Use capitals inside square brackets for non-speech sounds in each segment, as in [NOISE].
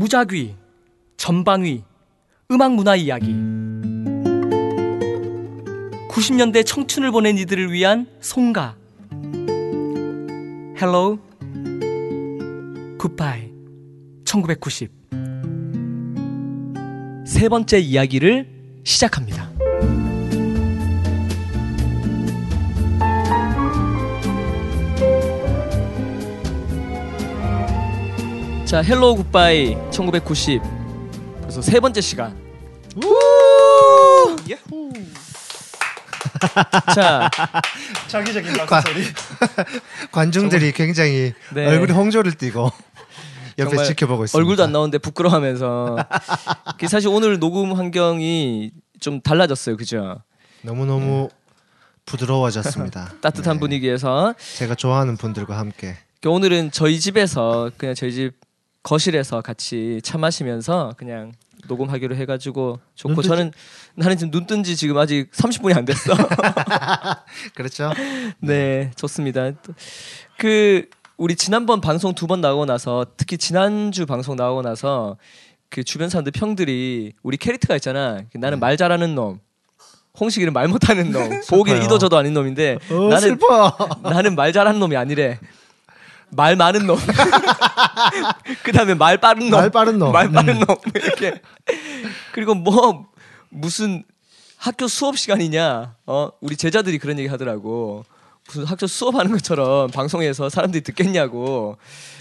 무작위, 전방위, 음악 문화 이야기. 90년대 청춘을 보낸 이들을 위한 송가. Hello, Goodbye, 1990. 세 번째 이야기를 시작합니다. 자, Hello Goodbye 1990. 그래서 세 번째 시간. [LAUGHS] 자, 자기적인 과- 박수 소리. [LAUGHS] 관중들이 굉장히 네. 얼굴에 홍조를 띠고 옆에 정말 지켜보고 있습니다. 얼굴도 안 나오는데 부끄러워하면서. 그 사실 오늘 녹음 환경이 좀 달라졌어요, 그죠? 너무 너무 부드러워졌습니다. [LAUGHS] 따뜻한 네. 분위기에서 제가 좋아하는 분들과 함께 그 오늘은 저희 집에서 그냥 저희 집 거실에서 같이 차 마시면서 그냥 녹음하기로 해가지고 좋고 저는 나는 지금 눈 뜬 지 지금 아직 30분이 안 됐어. [LAUGHS] 그렇죠. [LAUGHS] 네, 좋습니다. 또그 우리 지난번 방송 두 번 나오고 나서 특히 지난주 방송 나오고 나서 그 주변 사람들 평들이 우리 캐릭터가 있잖아. 나는 말 잘하는 놈. 홍식이는 말 못하는 놈. [LAUGHS] 보기는 슬퍼요. 이도 저도 아닌 놈인데 어, 나는 슬퍼. 나는 말 잘하는 놈이 아니래. 말 많은 놈. [LAUGHS] 그다음에 말 빠른 놈. 말 빠른 놈. 말 빠른 음. 놈. 이렇게. 그리고 뭐 무슨 학교 수업 시간이냐? 어, 우리 제자들이 그런 얘기 하더라고. 무슨 학교 수업하는 것처럼 방송에서 사람들이 듣겠냐고.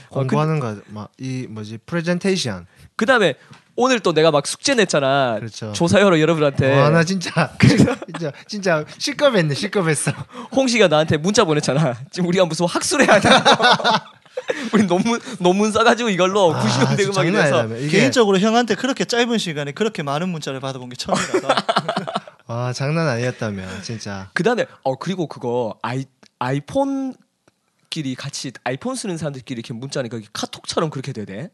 어, 그, 공부하는 거막이 뭐지 프레젠테이션. 그다음에 오늘 또 내가 막 숙제 냈잖아. 그렇죠. 조사여러 여러분한테. 와 나 진짜 [LAUGHS] 진짜 진짜 실급했네 실급했어. [LAUGHS] 홍시가 나한테 문자 보냈잖아. 지금 우리가 무슨 학술해야 하냐. [LAUGHS] 우리 논문 논문 써가지고 이걸로 아, 90년대 진짜 음악에 대해서 개인적으로 형한테 그렇게 짧은 시간에 그렇게 많은 문자를 받아본 게 처음이라서. 와 장난 아니었다며 진짜. 그다음에 어 그리고 그거 아이 아이폰끼리 같이 아이폰 쓰는 사람들끼리 이렇게 문자니까 카톡처럼 그렇게 되대.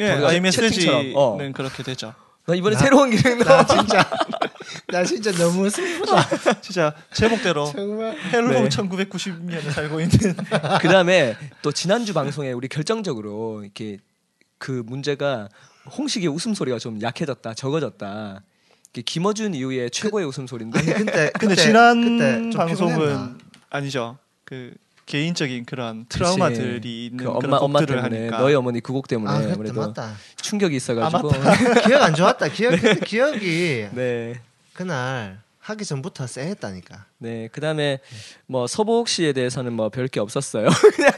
예, 채팅처럼, 어. 그렇게 되죠. 나 이번에 나- 새로운 기능 나 나. 진짜 [LAUGHS] 나 진짜 너무 슬프다. 진짜 제목대로 정말. Hello 네. 1990년에 살고 있는 [LAUGHS] 그다음에 또 지난주 방송에 우리 결정적으로 이렇게 그 문제가 홍식의 웃음소리가 좀 약해졌다, 적어졌다. 이게 김어준 이후에 최고의 웃음소리인데 아니 근데 근데 그때- 지난 그때 좀 방송은 피곤했나? 아니죠. 그 개인적인 그런 트라우마들이 있는 그 그런 엄마 엄마 곡들을 때문에 하니까 너희 어머니 그 곡 때문에 아 그때 아무래도 맞다. 충격이 있어가지고 [LAUGHS] 기억 안 좋았다. 기억 그때 기억이 [LAUGHS] 네. 그날 하기 전부터 쎄했다니까. 네, 그다음에 뭐 서복 씨에 대해서는 뭐 별 게 없었어요. [LAUGHS] 그냥.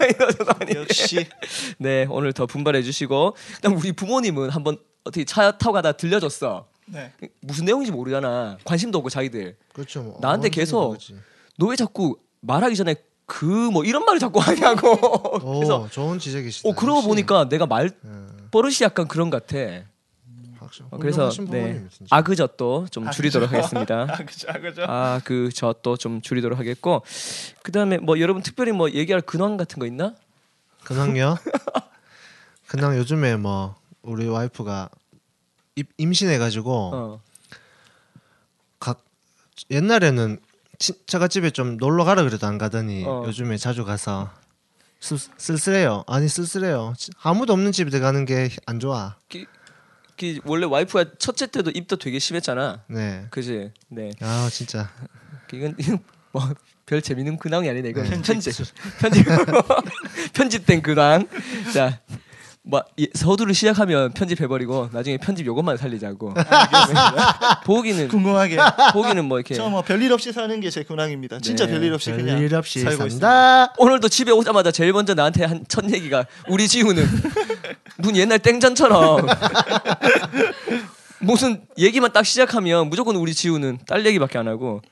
역시 네, 오늘 더 분발해 주시고 그다음 우리 부모님은 한번 어떻게 차 타고 가다 들려줬어. 네. 무슨 내용인지 모르잖아. 관심도 없고 자기들. 그렇죠. 뭐. 나한테 어, 계속. 너 왜 자꾸 말하기 전에 그 뭐 이런 말을 자꾸 하냐고. [LAUGHS] [LAUGHS] 오, 그래서 좋은 지적이시다. 어 그러고 역시. 보니까 내가 말 음, 버릇이 약간 그런 것 같아. 어, 그래서 네. 아그젓도 좀 줄이도록 하겠습니다. [LAUGHS] 아 그죠, 아. 아그좀 줄이도록 하겠고 그다음에 뭐 여러분 특별히 뭐 얘기할 근황 같은 거 있나? 근황요? 근황 요즘에 뭐 우리 와이프가 입- 임신해 가지고 어. 각 옛날에는 치, 처갓집에 좀 놀러 가라 그래도 안 가더니 어. 요즘에 자주 가서 쓸- 쓸쓸해요. 아니 쓸쓸해요. 치- 아무도 없는 집에 가는 게 안 좋아. 그, 그 원래 와이프가 첫째 때도 입도 되게 심했잖아. 네. 그지? 네. 아 진짜 [LAUGHS] 이건 이건 뭐 별 재밌는 근황이 아니네. 이건 네. 편집 [LAUGHS] 편집 [LAUGHS] 편집된 근황. 자. 뭐 이- 서두를 시작하면 편집해버리고 나중에 편집 요것만 살리자고. [LAUGHS] 보기는 궁금하게. 보기는 뭐 이렇게 저 뭐 별일 없이 사는 게 제 근황입니다. 진짜 네, 별일 없이 그냥 별일 없이 살고 있습니다. 오늘도 집에 오자마자 제일 먼저 나한테 한 첫 얘기가 우리 지우는 무슨 옛날 땡전처럼 무슨 얘기만 딱 시작하면 무조건 우리 지우는 딸 얘기밖에 안 하고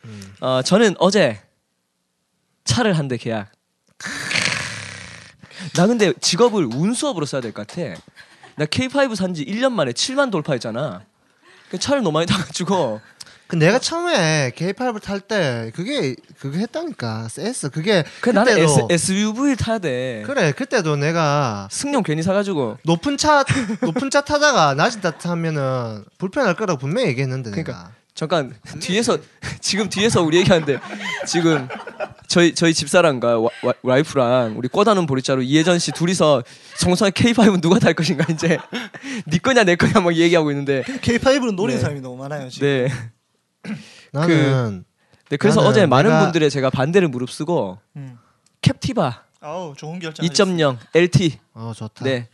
어, 저는 어제 차를 한 대 계약 나 근데 직업을 운수업으로 써야 될 것 같아. 나 K5 산지 1년 만에 7만 돌파했잖아. 그 차를 너무 많이 타가지고. 그 내가 처음에 K8을 탈 때 그게 그게 했다니까. CS 그게 그 나는 S, SUV를 타야 돼. 그래 그때도 내가 승용 괜히 사가지고. 높은 차 높은 차 타다가 낮은 차 타면은 불편할 거라고 분명히 얘기했는데 그러니까 내가 잠깐 뒤에서 [LAUGHS] 지금 뒤에서 우리 얘기하는데 지금 저희 저희 집사람과 와, 와, 와이프랑 우리 꼬다는 보리자루 이혜전 씨 둘이서 정성의 K5는 누가 탈 것인가 이제 [LAUGHS] 네 거냐 내 거냐 막 얘기하고 있는데 K5는 노리는 네. 사람이 너무 많아요 지금. 네. [LAUGHS] 나는 네 그래서 나는 어제 많은 내가- 분들의 제가 반대를 무릅쓰고 음. 캡티바 아우 좋은 결정. 2.0 LT 어 좋다. 네.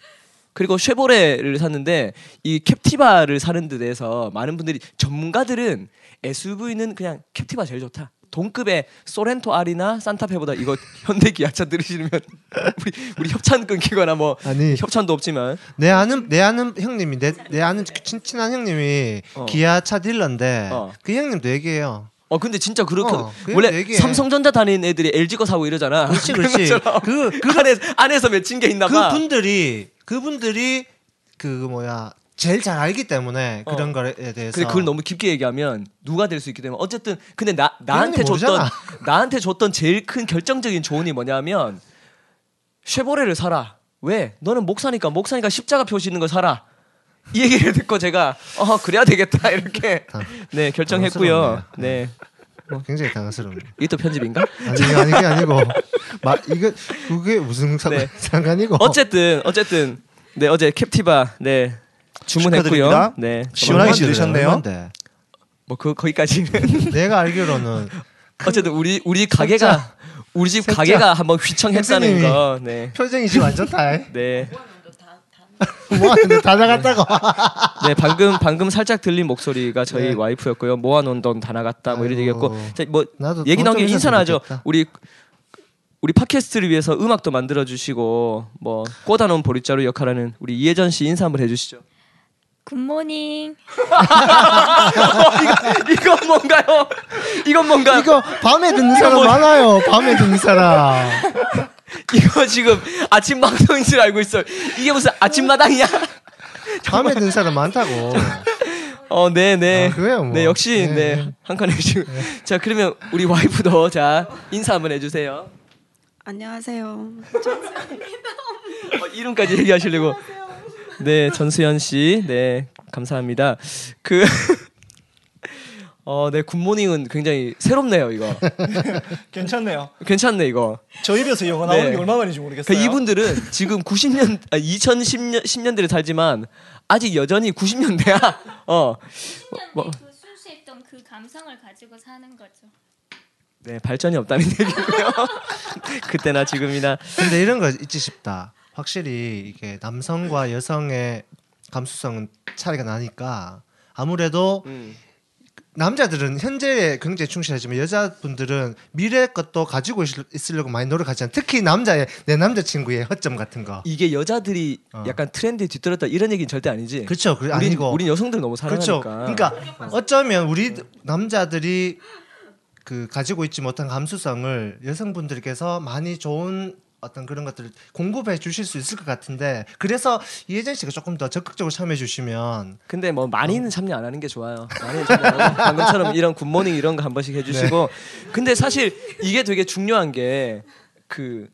그리고 쉐보레를 샀는데 이 캡티바를 사는 데 대해서 많은 분들이 전문가들은 SUV는 그냥 캡티바 제일 좋다. 동급의 소렌토 R이나 산타페보다 이거 [LAUGHS] 현대 기아차 들으시면 [LAUGHS] 우리 우리 협찬 끊기거나 뭐 아니 협찬도 없지만 내 아는 내 아는 형님이 내, 내 아는 친, 친한 형님이 어. 기아 차 딜러인데 어. 그 형님도 얘기해요. 어 근데 진짜 그렇게 어, 원래 얘기해. 삼성전자 다니는 애들이 LG 거 사고 이러잖아. 그렇지 그런 [LAUGHS] 그렇지. 그 그 안에 안에서 맺힌 게 있나 봐. 그분들이 그분들이 그 뭐야 제일 잘 알기 때문에 그런 어. 거에 대해서 근데 그걸 너무 깊게 얘기하면 누가 될 수 있기 때문에 어쨌든 근데 나 나한테 줬던. 나한테 줬던 제일 큰 결정적인 조언이 뭐냐면 쉐보레를 사라. 왜? 너는 목사니까 목사니까 십자가 표시 있는 거 사라. 이 얘기를 듣고 제가 어 그래야 되겠다 이렇게 당- 네 결정했고요. 네 굉장히 당황스럽네. 이게 또 편집인가? 아니 아니 게 아니고 마 이거 그게 무슨 상관 네. 상관이고 어쨌든 어쨌든 네 어제 캡티바 네 주문했고요. 축하드립니다. 네 시원하게 얼마인데, 지르셨네요. 얼마인데? 뭐그 거기까지는 [LAUGHS] 내가 알기로는 어쨌든 우리 우리 가게가 우리 집 셋째. 가게가 한번 휘청했다는. 거. 네. 표정이 지금 완전 다 네. [LAUGHS] 뭐하는데 다 나갔다고. 네, 방금 방금 살짝 들린 목소리가 저희 네. 와이프였고요. 모아놓은 돈 다 나갔다 뭐 이런. 얘기였고. 자, 뭐 나도 얘기 돈 나온 좀게 인사나죠. 우리 우리 팟캐스트를 위해서 음악도 만들어 주시고 뭐 꽂아놓은 보릿자루 역할하는 우리 이혜전 씨 인사 한번 해주시죠. 굿모닝. [LAUGHS] 이건 뭔가요? 이건 뭔가 이거, 이거 밤에 듣는 사람 뭐- 많아요. 밤에 듣는 사람. [LAUGHS] [LAUGHS] 지금 아침 방송인 줄 알고 있어. 이게 무슨 아침마당이야? [LAUGHS] 밤에 듣는 사람 많다고. 어, 네, 네. 아, 그래요, 뭐. 네, 역시 네, 네, 네. 한 칸에 지금. 자, 그러면 우리 와이프도 자 인사 한번 해주세요. 안녕하세요. 어, 이름까지 얘기하시려고. 네, 전수연 씨, 네, 감사합니다. 그, 어, 네, 굿모닝은 굉장히 새롭네요, 이거. [LAUGHS] 괜찮네요. 괜찮네, 이거. 저 입에서 영어 네. 나오는 게 얼마 만인지 모르겠어요. 그 이분들은 지금 90년, 아, 2010년, 10년대를 살지만 아직 여전히 90년대야. [LAUGHS] 어, 뭐- 그 순수했던 그 감성을 가지고 사는 거죠. 네, 발전이 없다는 [LAUGHS] 얘기고요. 그때나 지금이나. 근데 이런 거 있지 싶다. 확실히 이게 남성과 여성의 감수성은 차이가 나니까 아무래도 음. 남자들은 현재에 굉장히 충실하지만 여자분들은 미래 것도 가지고 있으려고 많이 노력하잖아요. 특히 남자의 내 남자친구의 허점 같은 거. 이게 여자들이 어. 약간 트렌드에 뒤떨었다 이런 얘기는 절대 아니지. 그렇죠. 그 우린, 아니고 우린 여성들 너무 그렇죠. 사랑하니까. 그러니까 어쩌면 우리 남자들이 그 가지고 있지 못한 감수성을 여성분들께서 많이 좋은 어떤 그런 것들을 공급해 주실 수 있을 것 같은데 그래서 이혜진 씨가 조금 더 적극적으로 참여해 주시면 근데 뭐 많이는 참여 안 하는 게 좋아요. 많이는 참여 안 하고 [LAUGHS] 방금처럼 이런 굿모닝 이런 거 한 번씩 해주시고. 근데 사실 이게 되게 중요한 게 그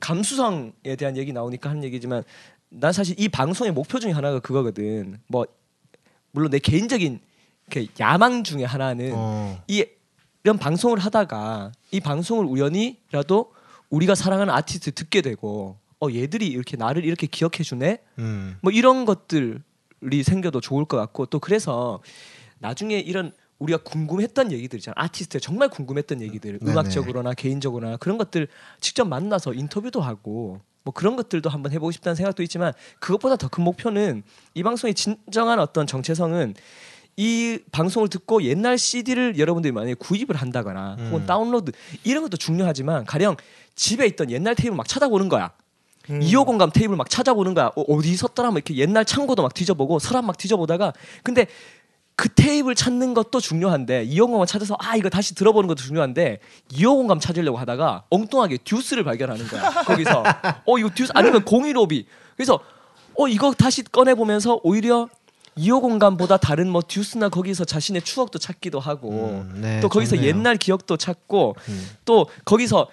감수성에 대한 얘기 나오니까 하는 얘기지만 난 사실 이 방송의 목표 중에 하나가 그거거든. 뭐 물론 내 개인적인 그 야망 중에 하나는 어, 이 이런 방송을 하다가 이 방송을 우연히라도 우리가 사랑하는 아티스트 듣게 되고 어 얘들이 이렇게 나를 이렇게 기억해 주네 음, 뭐 이런 것들이 생겨도 좋을 것 같고 또 그래서 나중에 이런 우리가 궁금했던 얘기들 있잖아 아티스트의 정말 궁금했던 얘기들 네네. 음악적으로나 개인적으로나 그런 것들 직접 만나서 인터뷰도 하고 뭐 그런 것들도 한번 해보고 싶다는 생각도 있지만 그것보다 더 큰 목표는 이 방송의 진정한 어떤 정체성은 이 방송을 듣고 옛날 CD를 여러분들이 만약에 구입을 한다거나 혹은 음. 다운로드 이런 것도 중요하지만 가령 집에 있던 옛날 테이블 막 찾아보는 거야. 음. 2호 공감 테이블 막 찾아보는 거야. 어, 어디 있었더라? 막 이렇게 옛날 창고도 막 뒤져보고 서랍 막 뒤져보다가 근데 그 테이블 찾는 것도 중요한데 2호 공감 찾아서 아 이거 다시 들어보는 것도 중요한데 2호 공감 찾으려고 하다가 엉뚱하게 듀스를 발견하는 거야. 거기서 [LAUGHS] 어 이거 듀스 아니면 015비 그래서 어 이거 다시 꺼내 보면서 오히려 2호 공감보다 다른 뭐 듀스나 거기서 자신의 추억도 찾기도 하고 음, 네, 또 거기서 좋네요. 옛날 기억도 찾고 음. 또 거기서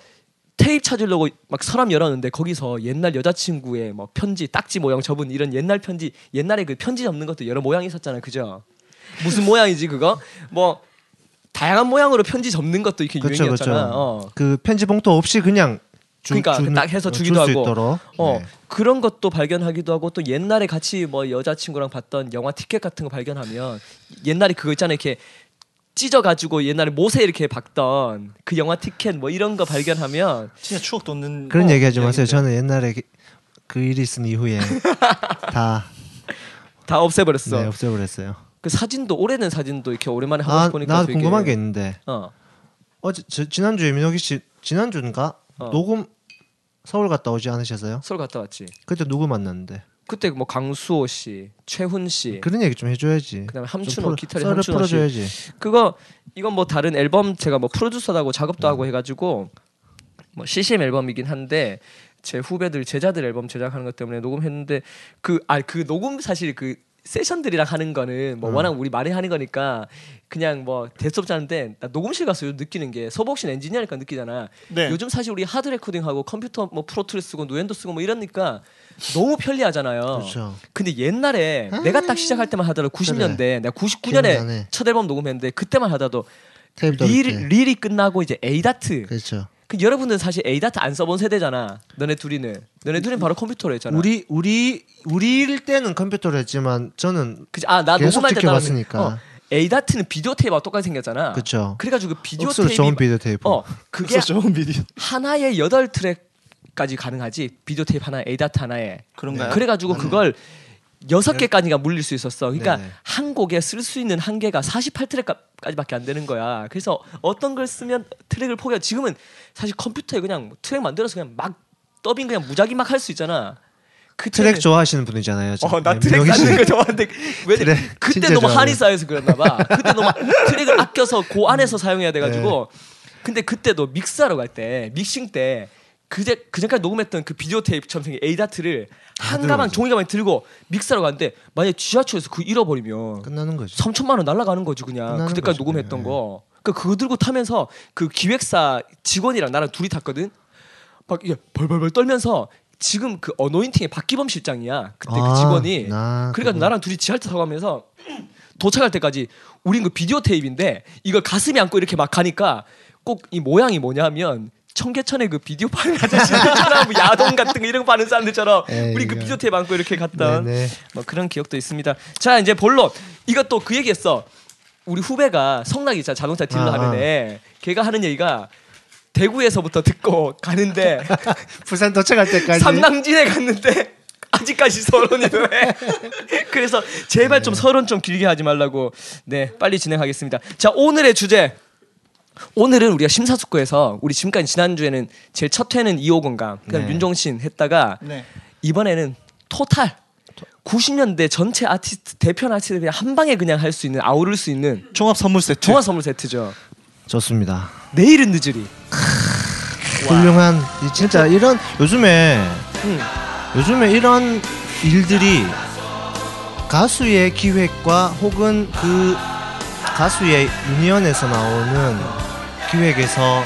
테이프 찾으려고 막 서랍 열었는데 거기서 옛날 여자친구의 뭐 편지 딱지 모양 접은 이런 옛날 편지 옛날에 그 편지 접는 것도 여러 모양이 있었잖아요 그죠 무슨 모양이지 그거? 뭐 다양한 모양으로 편지 접는 것도 이렇게 그쵸, 유행이었잖아. 그쵸. 어. 그 편지 봉투 없이 그냥 주, 그러니까 주는- 딱 해서 어, 주기도 하고. 있도록. 어 네. 그런 것도 발견하기도 하고 또 옛날에 같이 뭐 여자친구랑 봤던 영화 티켓 같은 거 발견하면 옛날에 그거 있잖아요 이렇게 찢어가지고 옛날에 못에 이렇게 박던 그 영화 티켓 뭐 이런 거 발견하면 진짜 추억 돋는 그런 어, 얘기하지 마세요. 얘기인데. 저는 옛날에 그- 그 일이 있은 이후에 [LAUGHS] 다 다 없애버렸어. 네, 없애버렸어요. 그 사진도 오래된 사진도 이렇게 오랜만에 하고 아, 보니까 나 되게 궁금한 게 있는데 어 어제 저, 지난주에 민호기 씨 지난주인가 어. 녹음 서울 갔다 오지 않으셨어요? 서울 갔다 왔지. 그때 누구 만났는데 그때 뭐 강수호 씨, 최훈 씨, 그런 얘기 좀 해줘야지. 그다음에 좀 함춘호 기타리 함춘호 씨. 풀어줘야지. 그거 이건 뭐 다른 앨범 제가 뭐 프로듀서하고 작업도 하고 해가지고 뭐 CCM 앨범이긴 한데 제 후배들 제자들 앨범 제작하는 것 때문에 녹음했는데 그 아 그 녹음 사실 그 세션들이랑 하는 거는 뭐 어. 워낙 우리 많이 하는 거니까 그냥 뭐 대수롭지 않은데 나 녹음실 가서 요즘 느끼는 게 서복신 엔지니어니까 느끼잖아. 네. 요즘 사실 우리 하드 레코딩하고 컴퓨터 뭐 Pro Tools 쓰고 Nuendo 쓰고 뭐 이러니까 너무 편리하잖아요. 그렇죠. 근데 옛날에 내가 딱 시작할 때만 하더라도 90년대 내가 99년에 기억나네. 첫 앨범 녹음했는데 그때만 테이프 릴. 릴이 끝나고 이제 ADAT 그렇죠. 그 여러분들은 사실 ADAT 안 써본 세대잖아 너네 둘이는 너네 둘은 바로 컴퓨터로 했잖아 우리 우리 우리일 때는 컴퓨터로 했지만 저는 아나 계속 녹음할 때. 따라서- 어, ADAT은 비디오 테이프와 똑같이 생겼잖아 그렇죠. 그래가지고 그 비디오 테이프 좋은 비디오 테이프. 어 그게 좋은 비디오 하나에 여덟 트랙 까지 가능하지 비디오 테이프 하나 ADAT 하나에 그런가요? 그래가지고 그걸 여섯 개까지가 물릴 수 있었어. 그러니까 네네. 한 곡에 쓸 수 있는 한계가 48트랙까지밖에 안 되는 거야. 그래서 어떤 걸 쓰면 트랙을 포기하. 지금은 사실 컴퓨터에 그냥 트랙 만들어서 그냥 막 더빙 그냥 무작위 막 할 수 있잖아. 그 트랙 좋아하시는 분이잖아요. 저. 어, 나 네, 트랙. 쌓는 거 좋아하는데 왜 트랙 그때 너무 좋아하네. 한이 쌓여서 그랬나 봐. 그때 너무 트랙을 아껴서 그 안에서 사용해야 돼 가지고 네. 근데 그때도 믹스하러 갈 때 믹싱 때 그제 그전까지 녹음했던 그 비디오 테이프처럼 생긴 ADAT를 한 가방. 종이 가방 들고 믹스하러 갔는데 만약에 지하철에서 그거 잃어버리면 끝나는 거죠. 3천만 원 날라가는 거지 그냥 그때까지 거죠. 녹음했던 네. 거. 그러니까 그거 들고 타면서 그 기획사 직원이랑 나랑 둘이 탔거든. 막 이게 벌벌벌 떨면서 지금 그 어노인팅의 박기범 실장이야 그때 아, 그 직원이. 나 그러니까 그거. 나랑 둘이 지하철 타고 가면서 [CLEARS THROAT] 도착할 때까지 우린 그 비디오 테이프인데 이걸 가슴에 안고 이렇게 막 가니까 꼭 이 모양이 뭐냐면 청계천의 그 비디오 파는 아저씨들처럼 뭐 [LAUGHS] 야동 같은 거 이런 거 파는 사람들처럼 에이, 우리 그 이거. 비디오 테이프 안고 이렇게 갔던 네네. 뭐 그런 기억도 있습니다. 자 이제 본론 이것도 그 얘기했어. 우리 후배가 성락이 자 자동차 딜러 아, 하면에 걔가 하는 얘기가 대구에서부터 듣고 가는데 [LAUGHS] 부산 도착할 때까지 삼남진에 갔는데 [LAUGHS] 아직까지 서론이 왜? 그래서 제발 네. 좀 서론 좀 길게 하지 말라고. 네, 빨리 진행하겠습니다. 자, 오늘의 주제. 오늘은 우리가 심사숙고해서 우리 지금까지 지난주에는 제일 첫 회는 2호건강 그다음 네. 윤종신 했다가 네. 이번에는 토탈 90년대 전체 아티스트 대표 아티스트 그냥 한 방에 그냥 할 수 있는 아우를 수 있는 종합 선물 세트. 종합 선물 세트죠. 좋습니다. 내일은 늦으리. 훌륭한 이 진짜 이런 요즘에 음. 요즘에 이런 일들이 가수의 기획과 혹은 그 가수의 유니언에서 나오는 기획에서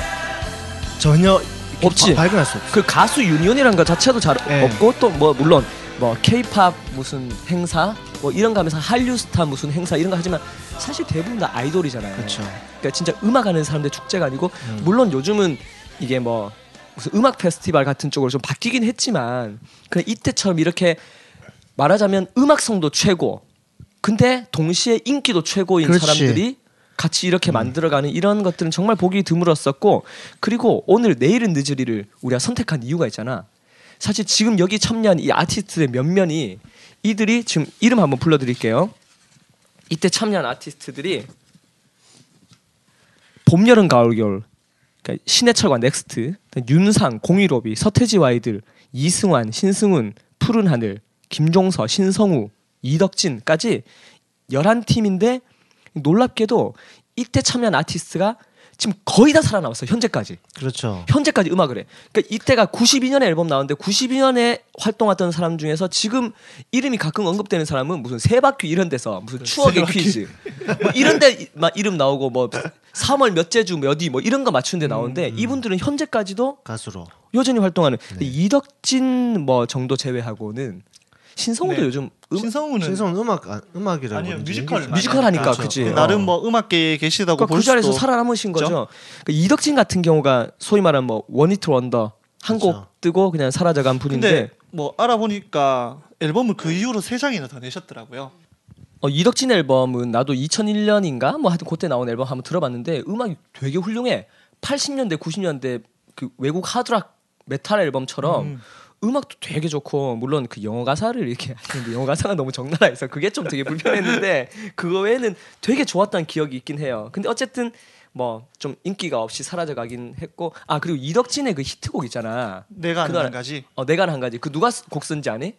전혀 없지. 바- 발견할 수 없어. 그 가수 union이라는 것 자체도 잘 네. 없고 또 뭐 물론 뭐 케이팝 무슨 행사 뭐 이런 거 하면서 한류 스타 무슨 행사 이런 거 하지만 사실 대부분 다 아이돌이잖아요. 그렇죠. 그러니까 진짜 음악 하는 사람들 축제가 아니고 음. 물론 요즘은 이게 뭐 무슨 음악 페스티벌 같은 쪽으로 좀 바뀌긴 했지만 그냥 이때처럼 이렇게 말하자면 음악성도 최고 근데 동시에 인기도 최고인 그렇지. 사람들이 같이 이렇게 음. 만들어가는 이런 것들은 정말 보기 드물었었고 그리고 오늘 내일은 늦으리를 우리가 선택한 이유가 있잖아 사실 지금 여기 참여한 이 아티스트의 몇몇이 이들이 지금 이름 한번 불러드릴게요 이때 참여한 아티스트들이 봄, 여름, 가을, 겨울 그러니까 신해철과 넥스트, 윤상, 공일오비, 서태지와 아이들, 이승환, 신승훈, 푸른 하늘, 김종서, 신성우, 이덕진까지 11팀인데 놀랍게도 이때 참여한 아티스트가 지금 거의 다 살아남았어 현재까지 그렇죠. 현재까지 음악을 해. 그러니까 이때가 92년에 앨범 나왔는데 92년에 활동했던 사람 중에서 지금 이름이 가끔 언급되는 사람은 무슨 세바퀴 이런 데서 무슨 추억의 세바퀴. 퀴즈 뭐 이런 데 막 이름 나오고 뭐 3월 몇째 주 몇이 뭐 이런 거 맞추는 데 나오는데 이분들은 현재까지도 가수로. 여전히 활동하는 네. 이덕진 뭐 정도 제외하고는 신성우도 네. 요즘 음, 신성우는 신성 음악 아, 음악이라고 아니요. 뮤지컬. 뮤지컬 하니까 그렇죠. 그치. 어. 나름 뭐 음악계에 계시다고 그러니까 볼그 자리에서 살아남으신. 거죠. 그러니까 이덕진 같은 경우가 소위 말하는 뭐 one hit wonder 한곡 그렇죠. 뜨고 그냥 사라져간 분인데 뭐 알아보니까 앨범을 그 이후로 세 장이나 더 내셨더라고요. 어, 이덕진 앨범은 나도 2001년인가 뭐 하여튼 그때 나온 앨범 한번 들어봤는데 음악이 되게 훌륭해. 80년대 90년대 그 외국 하드락 메탈 앨범처럼 음. 음. 악도 되게 좋고 물론 그 영어 가사를 이렇게 [LAUGHS] 하는데 영어 가사가 너무 적나라 해서 그게 좀 되게 불편했는데 그거 외에는 되게 좋았던 기억이 있긴 해요. 근데 어쨌든 뭐 좀 인기가 없이 사라져 가긴 했고 아 그리고 이덕진의 그 히트곡 있잖아. 내가 아는 한 가지. 어 내가 한 가지 그 누가 쓰- 곡 쓴지 아니?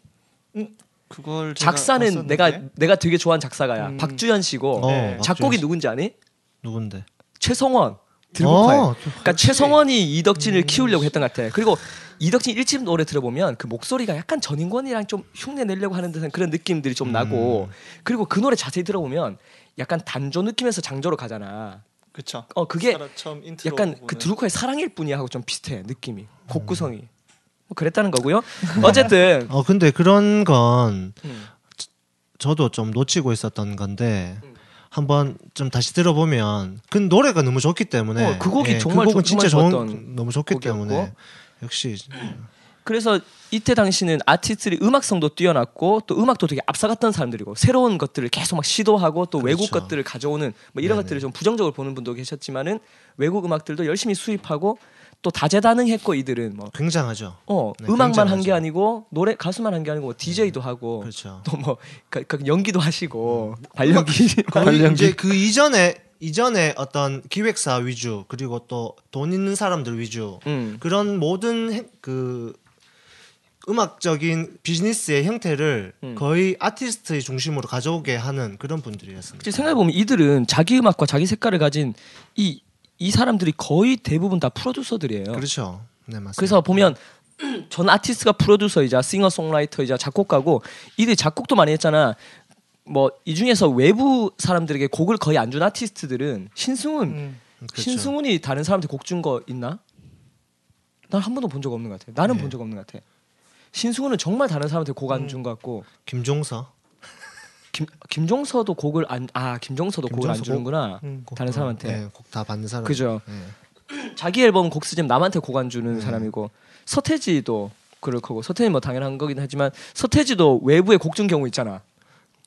그걸 제가 작사는 봤었는데. 내가 내가 되게 좋아하는 작사가야 음. 박주현 씨고 어, 네. 작곡이 박주현. 누군지 아니? 누군데? 최성원 들국화에. 어, 그러니까 최성원이 이덕진을 키우려고 했던 것 같아. 그리고 이덕진 1집 노래 들어보면 그 목소리가 약간 전인권이랑 좀 흉내 내려고 하는 듯한 그런 느낌들이 좀 나고 그리고 그 노래 자세히 들어보면 약간 단조 느낌에서 장조로 가잖아. 그쵸. 어 그게 약간 그 부분은. 드루커의 사랑일 뿐이야 하고 좀 비슷해 느낌이 곡 구성이 뭐 그랬다는 거고요. [LAUGHS] 어쨌든 어 근데 그런 건 음. 저도 좀 놓치고 있었던 건데 음. 한번 좀 다시 들어보면 그 노래가 너무 좋기 때문에 어, 그 곡이 예, 정말 그 곡은 좋- 진짜 좋은 너무 좋기 곡이었고. 때문에 역시 그래서 이때 당시는 아티스트들이 음악성도 뛰어났고 또 음악도 되게 앞서갔던 사람들이고 새로운 것들을 계속 막 시도하고 또 외국 그렇죠. 것들을 가져오는 뭐 이런 네네. 것들을 좀 부정적으로 보는 분도 계셨지만은 외국 음악들도 열심히 수입하고 또 다재다능했고 이들은 뭐 굉장하죠. 어, 네, 음악만 한. 게 아니고 노래 가수만 한 게 아니고 DJ도 하고 그렇죠. 또뭐 연기도 하시고 발연기 거의 이제 그 이전에 이전에 어떤 기획사 위주 그리고 또 돈 있는 사람들 위주 음. 그런 모든 행- 그 음악적인 비즈니스의 형태를 음. 거의 아티스트의 중심으로 가져오게 하는 그런 분들이었습니다. 생각해 보면 이들은 자기 음악과 자기 색깔을 가진 이 이 사람들이 거의 대부분 다 프로듀서들이에요. 그렇죠. 네 맞습니다. 그래서 보면 [CLEARS THROAT] 전 아티스트가 프로듀서이자 싱어송라이터이자 작곡가고 이들 작곡도 많이 했잖아. 뭐 이 중에서 외부 사람들에게 곡을 거의 안 준 아티스트들은 신승훈, 음. 그렇죠. 신승훈이 다른 사람한테 곡 준 거 있나? 난 한 번도 본 적 없는 것 같아. 나는 네. 본적 없는 것 같아. 신승훈은 정말 다른 사람한테 곡 안 준것 같고 김종서 김 김종서도 곡을 안 아 김종서도 곡을 안 김종서 주는구나. 음. 곡- 다른 사람한테. 네, 곡다 받는 사람. 그죠. 네. 자기 앨범 곡 쓰지만 남한테 곡 안 주는 네. 사람이고 서태지도 그럴 거고 서태지 뭐 당연한 거긴 하지만 서태지도 외부에 곡 준 경우 있잖아.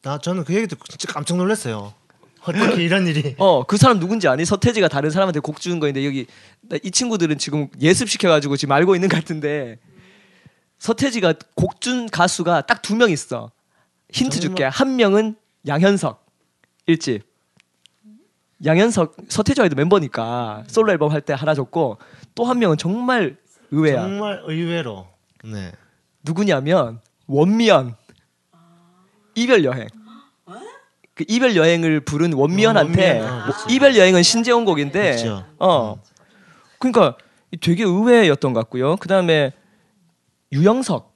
나 저는 그 얘기 듣고 진짜 깜짝 놀랐어요. 어떻게 이런 일이? [LAUGHS] 어 그 사람 누군지 아니? 서태지가 다른 사람한테 곡 주는 거인데 여기 나이 친구들은 지금 예습 시켜가지고 지금 알고 있는 것 같은데 서태지가 곡 준 가수가 딱 두 명 있어. 힌트 줄게. 한 명은 양현석 일집. 양현석 서태지와도 멤버니까 솔로 앨범 할 때 하나 줬고 또 한 명은 정말 의외야. 정말 의외로. 네. 누구냐면 원미연 이별 여행. 그 이별 여행을 부른 원미연한테 어, 원미연. 아, 뭐 그치. 이별 여행은 신재원 곡인데 그쵸. 어 그러니까 되게 의외였던 것 같고요. 그 다음에 유영석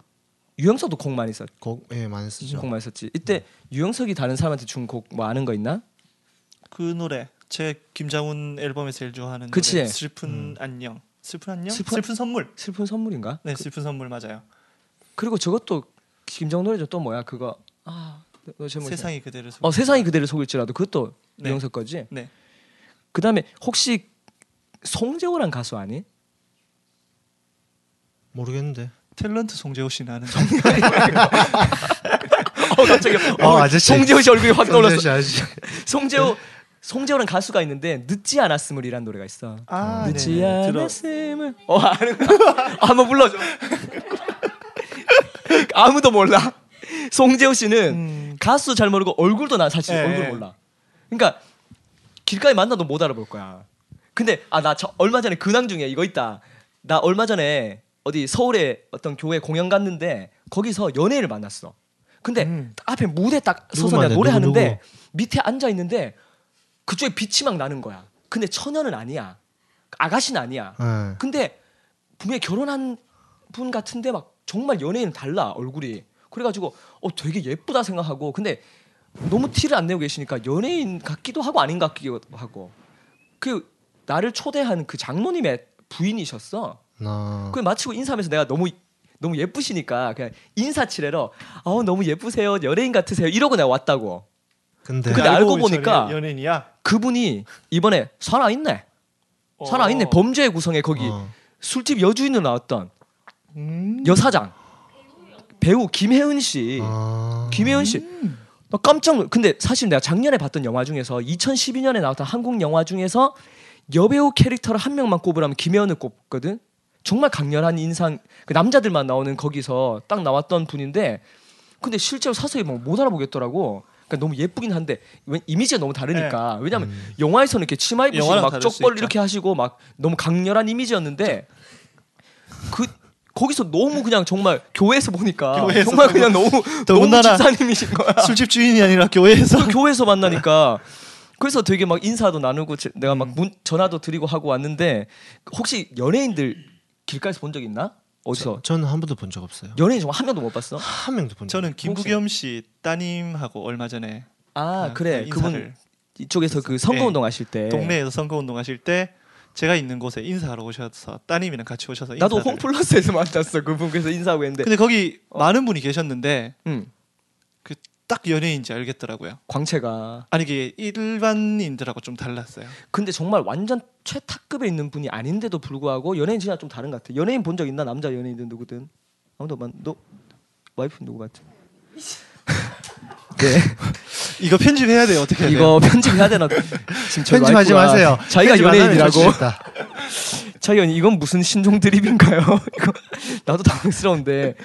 유영석도 곡 많이 썼 곡 예, 많이 쓰죠. 곡 많이 썼지. 이때 유영석이 다른 사람한테 준 곡 뭐 아는 거 있나? 그 노래 제 김장훈 앨범에서 제일 좋아하는 그치? 노래 슬픈 안녕. 슬픈 안녕? 슬픈- 슬픈, 선물. 슬픈 선물인가? 네, 슬픈 선물 맞아요. 그리고 저것도 김정 노래죠. 또 뭐야 그거 아 세상이 그대를 속. 어 세상이 그대를 속일지라도 그것도 네. 유영석 거지. 네. 그 다음에 혹시 송재호란 가수 아니? 모르겠는데. 탤런트 송재호 씨는 아는. [LAUGHS] 어 갑자기 어, 아저씨. 송재호 씨 얼굴이 확 떠올랐어. 송재호 송재호란 가수가 있는데 늦지 않았음을이란 노래가 있어. 아, 늦지 네네. 들어. 않았음을 어 아는구나. 한번 불러줘. [LAUGHS] 아무도 몰라. 송재호 씨는 음. 가수 잘 모르고 얼굴도 나 사실 예, 얼굴 예. 몰라. 그러니까 길가에 만나도 못 알아볼 거야. 근데 아 나 얼마 전에 근황 중에 이거 있다. 나 얼마 전에 어디 서울에 어떤 교회 공연 갔는데 거기서 연예인을 만났어. 근데 음. 앞에 무대 딱 서서 누구 내가? 노래하는데 누구, 밑에 앉아 있는데 그쪽에 빛이 막 나는 거야. 근데 처녀는 아니야. 아가씨는 아니야. 예. 근데 분명히 결혼한 분 같은데 막 정말 연예인 달라 얼굴이. 그래가지고 어 되게 예쁘다 생각하고 근데 너무 티를 안 내고 계시니까 연예인 같기도 하고 아닌 것 같기도 하고 그 나를 초대한 그 장로님의 부인이셨어. 나그 마치고 인사하면서 내가 너무 너무 예쁘시니까 그냥 인사치레로 어 너무 예쁘세요 연예인 같으세요 이러고 내가 왔다고 근데 근데 알고 보니 보니까 연예인이야. 그분이 이번에 살아 있네 살아 있네 어. 범죄의 구성에 거기 어. 술집 여주인으로 나왔던 음. 여사장 배우 김혜은 씨 아. 김혜은 씨. 나 깜짝 놀. 근데 사실 내가 작년에 봤던 영화 중에서 2012년에 나왔던 한국 영화 중에서 여배우 캐릭터를 한 명만 꼽으라면 김혜은을 꼽거든. 정말 강렬한 인상. 그 남자들만 나오는 거기서 딱 나왔던 분인데, 근데 실제로 사서히 뭐못 알아보겠더라고. 그러니까 너무 예쁘긴 한데 왜- 이미지가 너무 다르니까. 왜냐면 영화에서는 이렇게 치마 입으시고 막 쪽벌. 이렇게 하시고 막 너무 강렬한 이미지였는데 그 거기서 너무 그냥 정말 교회에서 보니까 교회에서 정말 그냥 너무 [LAUGHS] 너무 집사님이신 거야. [LAUGHS] 술집 주인이 아니라 교회에서 그 교회에서 만나니까 [LAUGHS] 그래서 되게 막 인사도 나누고 제- 내가 음. 막 문, 전화도 드리고 하고 왔는데 혹시 연예인들 길가에서 본 적 있나? 어디서? 저는 한 번도 본 적 없어요. 연예인 정말 한 명도 못 봤어? 한 명도 본 적. 저는 김부겸 씨 따님하고 얼마 전에 아 아, 그래 그 그분 인사를. 이쪽에서 그 선거 네. 운동 하실 때 동네에서 선거 운동 하실 때 제가 있는 곳에 인사하러 오셔서 따님이랑 같이 오셔서 나도 인사를. 홈플러스에서 [LAUGHS] 만났어 그분 그래서 인사하고 했는데 근데 거기 어. 많은 분이 계셨는데 응그딱 연예인인지 알겠더라고요. 광채가 아니 이게 일반인들하고 좀 달랐어요. 근데 정말 완전 최탑급에 있는 분이 아닌데도 불구하고 연예인 진짜 좀 다른 것 같아 연예인 본 적 있나 남자 연예인들 누구든 아무도 만- 너 와이프 누구 봤지? [LAUGHS] 네 [LAUGHS] 이거 편집해야 돼요. 어떻게 해야 돼요? 이거 편집해야 되나? 지금 저희 [LAUGHS] 편집하지 와이프가 마세요. 자기가 편집 안 하면 연예인이라고. 자기가 [LAUGHS] 이건 무슨 신종 드립인가요? 이거 나도 당황스러운데.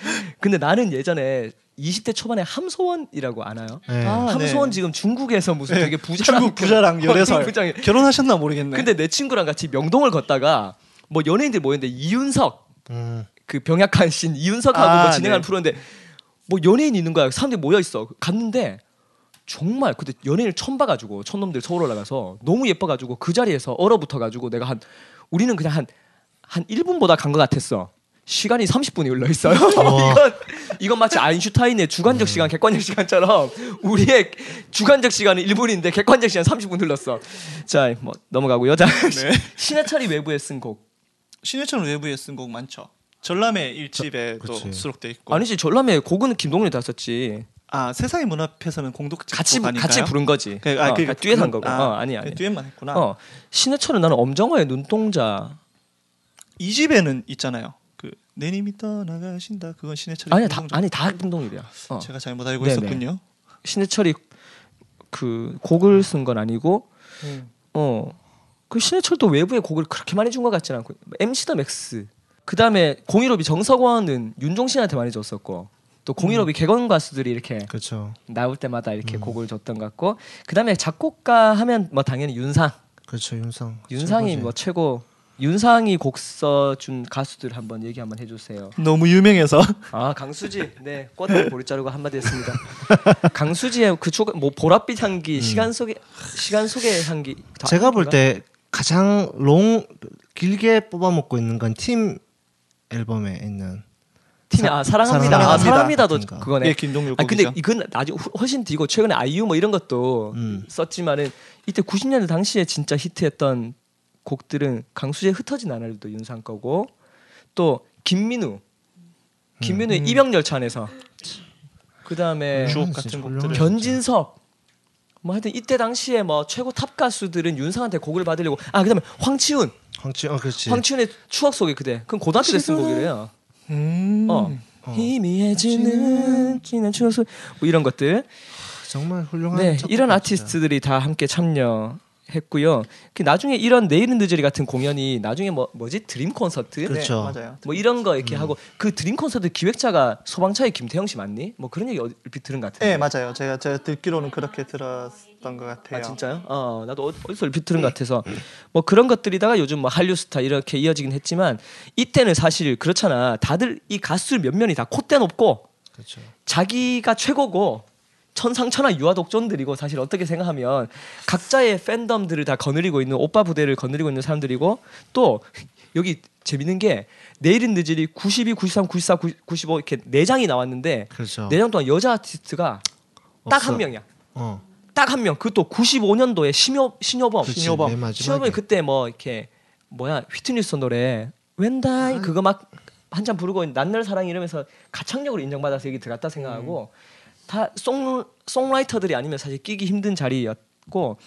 근데 나는 예전에 20대 초반에 함소원이라고 아나요? 네. 아, 함소원 네. 지금 중국에서 무슨 네, 되게 부자랑 중국 부자랑 결혼- 14살 부장이- 결혼하셨나 모르겠네. 근데 내 친구랑 같이 명동을 걷다가 뭐 연예인들 모였는데 이윤석 음. 그 병약한 신 이윤석하고 아, 뭐 진행하는 네. 프로인데 뭐 연예인 있는 거야. 사람들이 모여 있어. 갔는데 정말 그때 연예인을 처음 봐가지고 촌놈들 서울 올라가서 너무 예뻐가지고 그 자리에서 얼어붙어가지고 내가 한 우리는 그냥 한 한 1분보다 간 것 같았어. 시간이 30분이 흘러 있어요. [LAUGHS] 이건 이건 마치 아인슈타인의 주관적 시간, 객관적 시간처럼 우리의 주관적 시간은 1분인데 객관적 시간 30분 흘렀어. 자, 뭐 넘어가고요. 자, 신해철이 외부에 쓴 곡. 신해철 외부에 쓴 곡 많죠. 전람회 일집에 또 그치. 수록돼 있고. 아니지 전람회 곡은 김동률이 다 썼지. 아 세상의 문 앞에서는 공독 같이 아닌가요? 같이 부른 거지. 그, 아, 어, 그러니까 듀엣 한 거고. 아, 어, 아니 아니. 듀엣만 했구나. 어 신해철은 나는 엄정화의 눈동자. 이 집에는 있잖아요. 그 내님이 떠나가신다. 그건 신해철이 아니야 다 아니 다 김동률이야. 어. 제가 잘못 알고 네네. 있었군요. 신해철이 그 곡을 쓴 건 아니고 음. 어. 그 신해철도 외부에 곡을 그렇게 많이 준 것 같지는 않고 MC 더 맥스. 그 다음에 공일오비 정석원은 윤종신한테 많이 줬었고 또 공일오비 객원 가수들이 이렇게 그렇죠. 나올 때마다 이렇게 곡을 줬던 것 같고 그 다음에 작곡가 하면 뭐 당연히 윤상. 그렇죠. 윤상. 윤상이 최고지. 뭐 최고. 윤상이 곡 써준 가수들 한번 얘기 한번 해주세요. 너무 유명해서 아 강수지, 네 꽃다리 보리 자르고 한마디 했습니다. 강수지의 그초뭐 보랏빛 향기, 시간 속의 시간 속의 향기. 다 제가 볼? 때 가장 롱 길게 뽑아 먹고 있는 건 팀 앨범에 있는 팀이 아 사랑합니다. 사랑합니다. 아 사랑합니다도 거. 그거네. 예, 김동률 아 근데. 이건 후- 훨씬 뒤고 최근에 아이유 뭐 이런 것도 음. 썼지만은 이때 90년대 당시에 진짜 히트했던 곡들은 강수지의 흩어진 나날도 윤상 거고 또 김민우 김민우의 음. 입영열차 안에서 그 다음에 주옥 진짜 같은. 곡들을 변진섭 뭐 하여튼 이때 당시에 뭐 최고 탑 가수들은 윤상한테 곡을 받으려고 아 그다음에 황치훈 황치 어 그렇지. 황치훈의 추억 속의 그대 그건 고등학교 때 쓴 곡이래요 음. 어 희미해지는 지난 추억 속 뭐 이런 것들 정말 훌륭한 네 이런. 아티스트들이 다 함께 참여 했고요 그 나중에 이런 내일은 늦으리 같은 공연이 나중에 뭐 뭐지 드림 콘서트 그렇죠. 맞아요. 뭐 이런 거 이렇게 음. 하고 그 드림 콘서트 기획자가 소방차의 김태형 씨 맞니? 뭐 그런 얘기 얼핏 들은 것 같아요. 네 맞아요. 제가 제가 듣기로는 그렇게 들었 던 것 같아요. 아 진짜요? 어 나도 어- 어디서 얼핏 들은 것 같아서 뭐 그런 것들이다가 요즘 뭐 한류 스타 이렇게 이어지긴 했지만 이때는 사실 그렇잖아. 다들 이 가수들 몇 면이 다 콧대 높고 그렇죠. 자기가 최고고 천상천하 유아독존들이고 사실 어떻게 생각하면 각자의 팬덤들을 다 거느리고 있는 오빠 부대를 거느리고 있는 사람들이고 또 여기 재밌는 게 내일은 늦으리 92, 93, 94, 95 이렇게 네 장이 나왔는데 그렇죠. 네장 동안 여자 아티스트가 딱. 한 명이야. 어. 딱 한 명. 그것도 95년도에 신여 신여범. 신여범. 신여범이 그때 뭐 이렇게 뭐야 휘트니스 노래 웬다이 그거 막 한참 부르고 난널 사랑 이러면서 가창력으로 인정받아서 여기 들어갔다 생각하고 다 송, 송라이터들이 아니면 사실 끼기 힘든 자리였고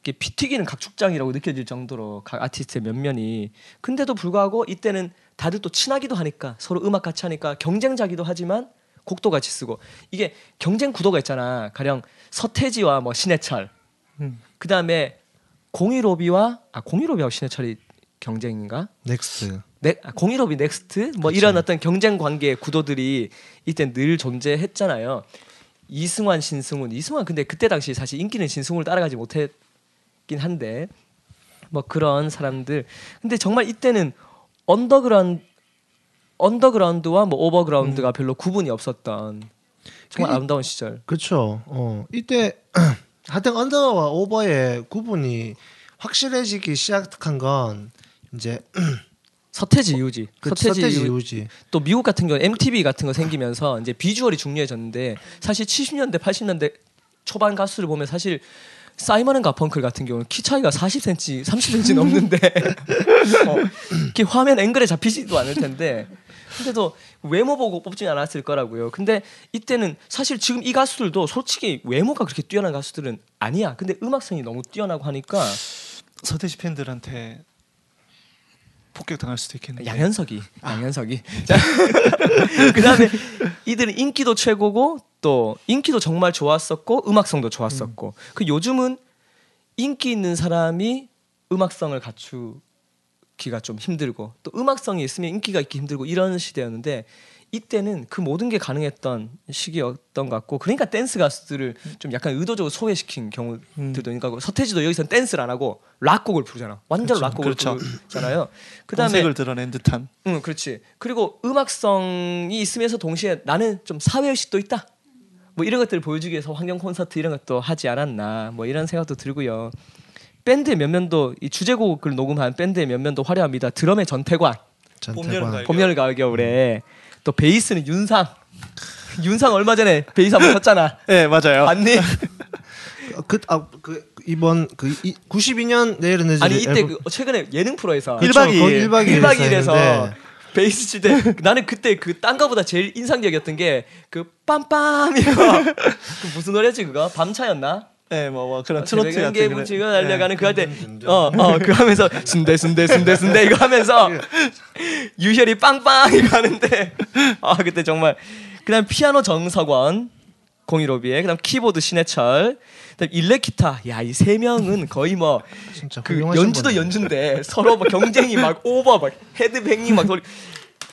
이게 피 튀기는 각축장이라고 느껴질 정도로 각 아티스트의 면면이 근데도 불구하고 이때는 다들 또 친하기도 하니까 서로 음악 같이 하니까 경쟁자기도 하지만 곡도 같이 쓰고 이게 경쟁 구도가 있잖아 가령 서태지와 뭐 신해철 음. 그 다음에 공일오비와 아 공일오비하고 신해철이 경쟁인가? 넥스트. 네, 아, 공일오비 넥스트 뭐 이런 어떤 경쟁 관계 구도들이 이때 늘 존재했잖아요. 이승환, 신승훈, 이승환 근데 그때 당시 사실 인기는 신승훈을 따라가지 못했긴 한데 뭐 그런 사람들. 근데 정말 이때는 언더그라운드 언더그라운드와 뭐 overground가 별로 구분이 없었던 정말 그- 아름다운 시절. 그렇죠. 어 이때 [CLEARS THROAT] 하여튼 언더와 오버의 구분이 확실해지기 시작한 건 이제 [CLEARS THROAT] 서태지 이후지. 그 서태지, 서태지 이후, 이후지. 또 미국 같은 경우 MTV 같은 거 생기면서 이제 비주얼이 중요해졌는데 사실 70년대 80년대 초반 가수를 보면 사실 사이먼 앤 가펑클 같은 경우는 키 차이가 40cm, 30cm 넘는데 [LAUGHS] [LAUGHS] 어, 이렇게 화면 앵글에 잡히지도 않을 텐데 근데도 외모 보고 뽑진 않았을 거라고요. 근데 이때는 사실 지금 이 가수들도 솔직히 외모가 그렇게 뛰어난 가수들은 아니야. 근데 음악성이 너무 뛰어나고 하니까 서태지 팬들한테 폭격 당할 수도 있겠네. 양현석이 양현석이 [LAUGHS] 자 [LAUGHS] 그다음에 이들은 인기도 최고고 또 인기도 정말 좋았었고 음악성도 좋았었고 그 요즘은 인기 있는 사람이 음악성을 갖추 기가 좀 힘들고 또 음악성이 있으면 인기가 있기 힘들고 이런 시대였는데 이때는 그 모든 게 가능했던 시기였던 것 같고 그러니까 댄스 가수들을 좀 약간 의도적으로 소외시킨 경우들도 있는 거고 서태지도 여기서는 댄스를 안 하고 락곡을 부르잖아 완전 락곡을 그렇죠. 부르잖아요 그다음에 본색을 드러낸 듯한. 응, 그렇지. 그리고 음악성이 있으면서 동시에 나는 좀 사회 의식도 있다. 뭐 이런 것들을 보여주기 위해서 환경 콘서트 이런 것도 하지 않았나. 뭐 이런 생각도 들고요. 밴드의 면면도 이 주제곡을 녹음한 밴드의 면면도 화려합니다. 드럼의 전태관, 전태관. 봄, 여름, 가을, 겨울 에 또 베이스는 윤상. 윤상 얼마 전에 베이스 한번 쳤잖아. [LAUGHS] 네 맞아요. 봤니? [LAUGHS] 그, 아, 그 이번 그 이, 92년 내일은 늦으리 이때 앨범- 그 최근에 예능 프로에서 그쵸, 일박 이일. 거기 일박 이일 1박 2일에서 했는데 [LAUGHS] 베이스 칠 때 나는 그때 그딴 거보다 제일 인상적이었던 게 그 빰빰 이거 그 무슨 노래지 그거 밤차였나? 네, 뭐, 뭐 그런 트로트 새벽은 같은 개분치고 그런- 달려가는 그 할때 든, 든, 어어 그 하면서 순대 순대 순대 순대 이거 하면서 [LAUGHS] 유혈이 빵빵 이거 하는데 아 그때 정말 그다음 피아노 정석원 공일오비에 그다음 키보드 신해철 그다음 일렉 기타. 야 이 세 명은 거의 뭐 진짜 그 연주도. 연주인데 서로 막 경쟁이 막 [LAUGHS] 오버 막 헤드뱅잉 막 돌리.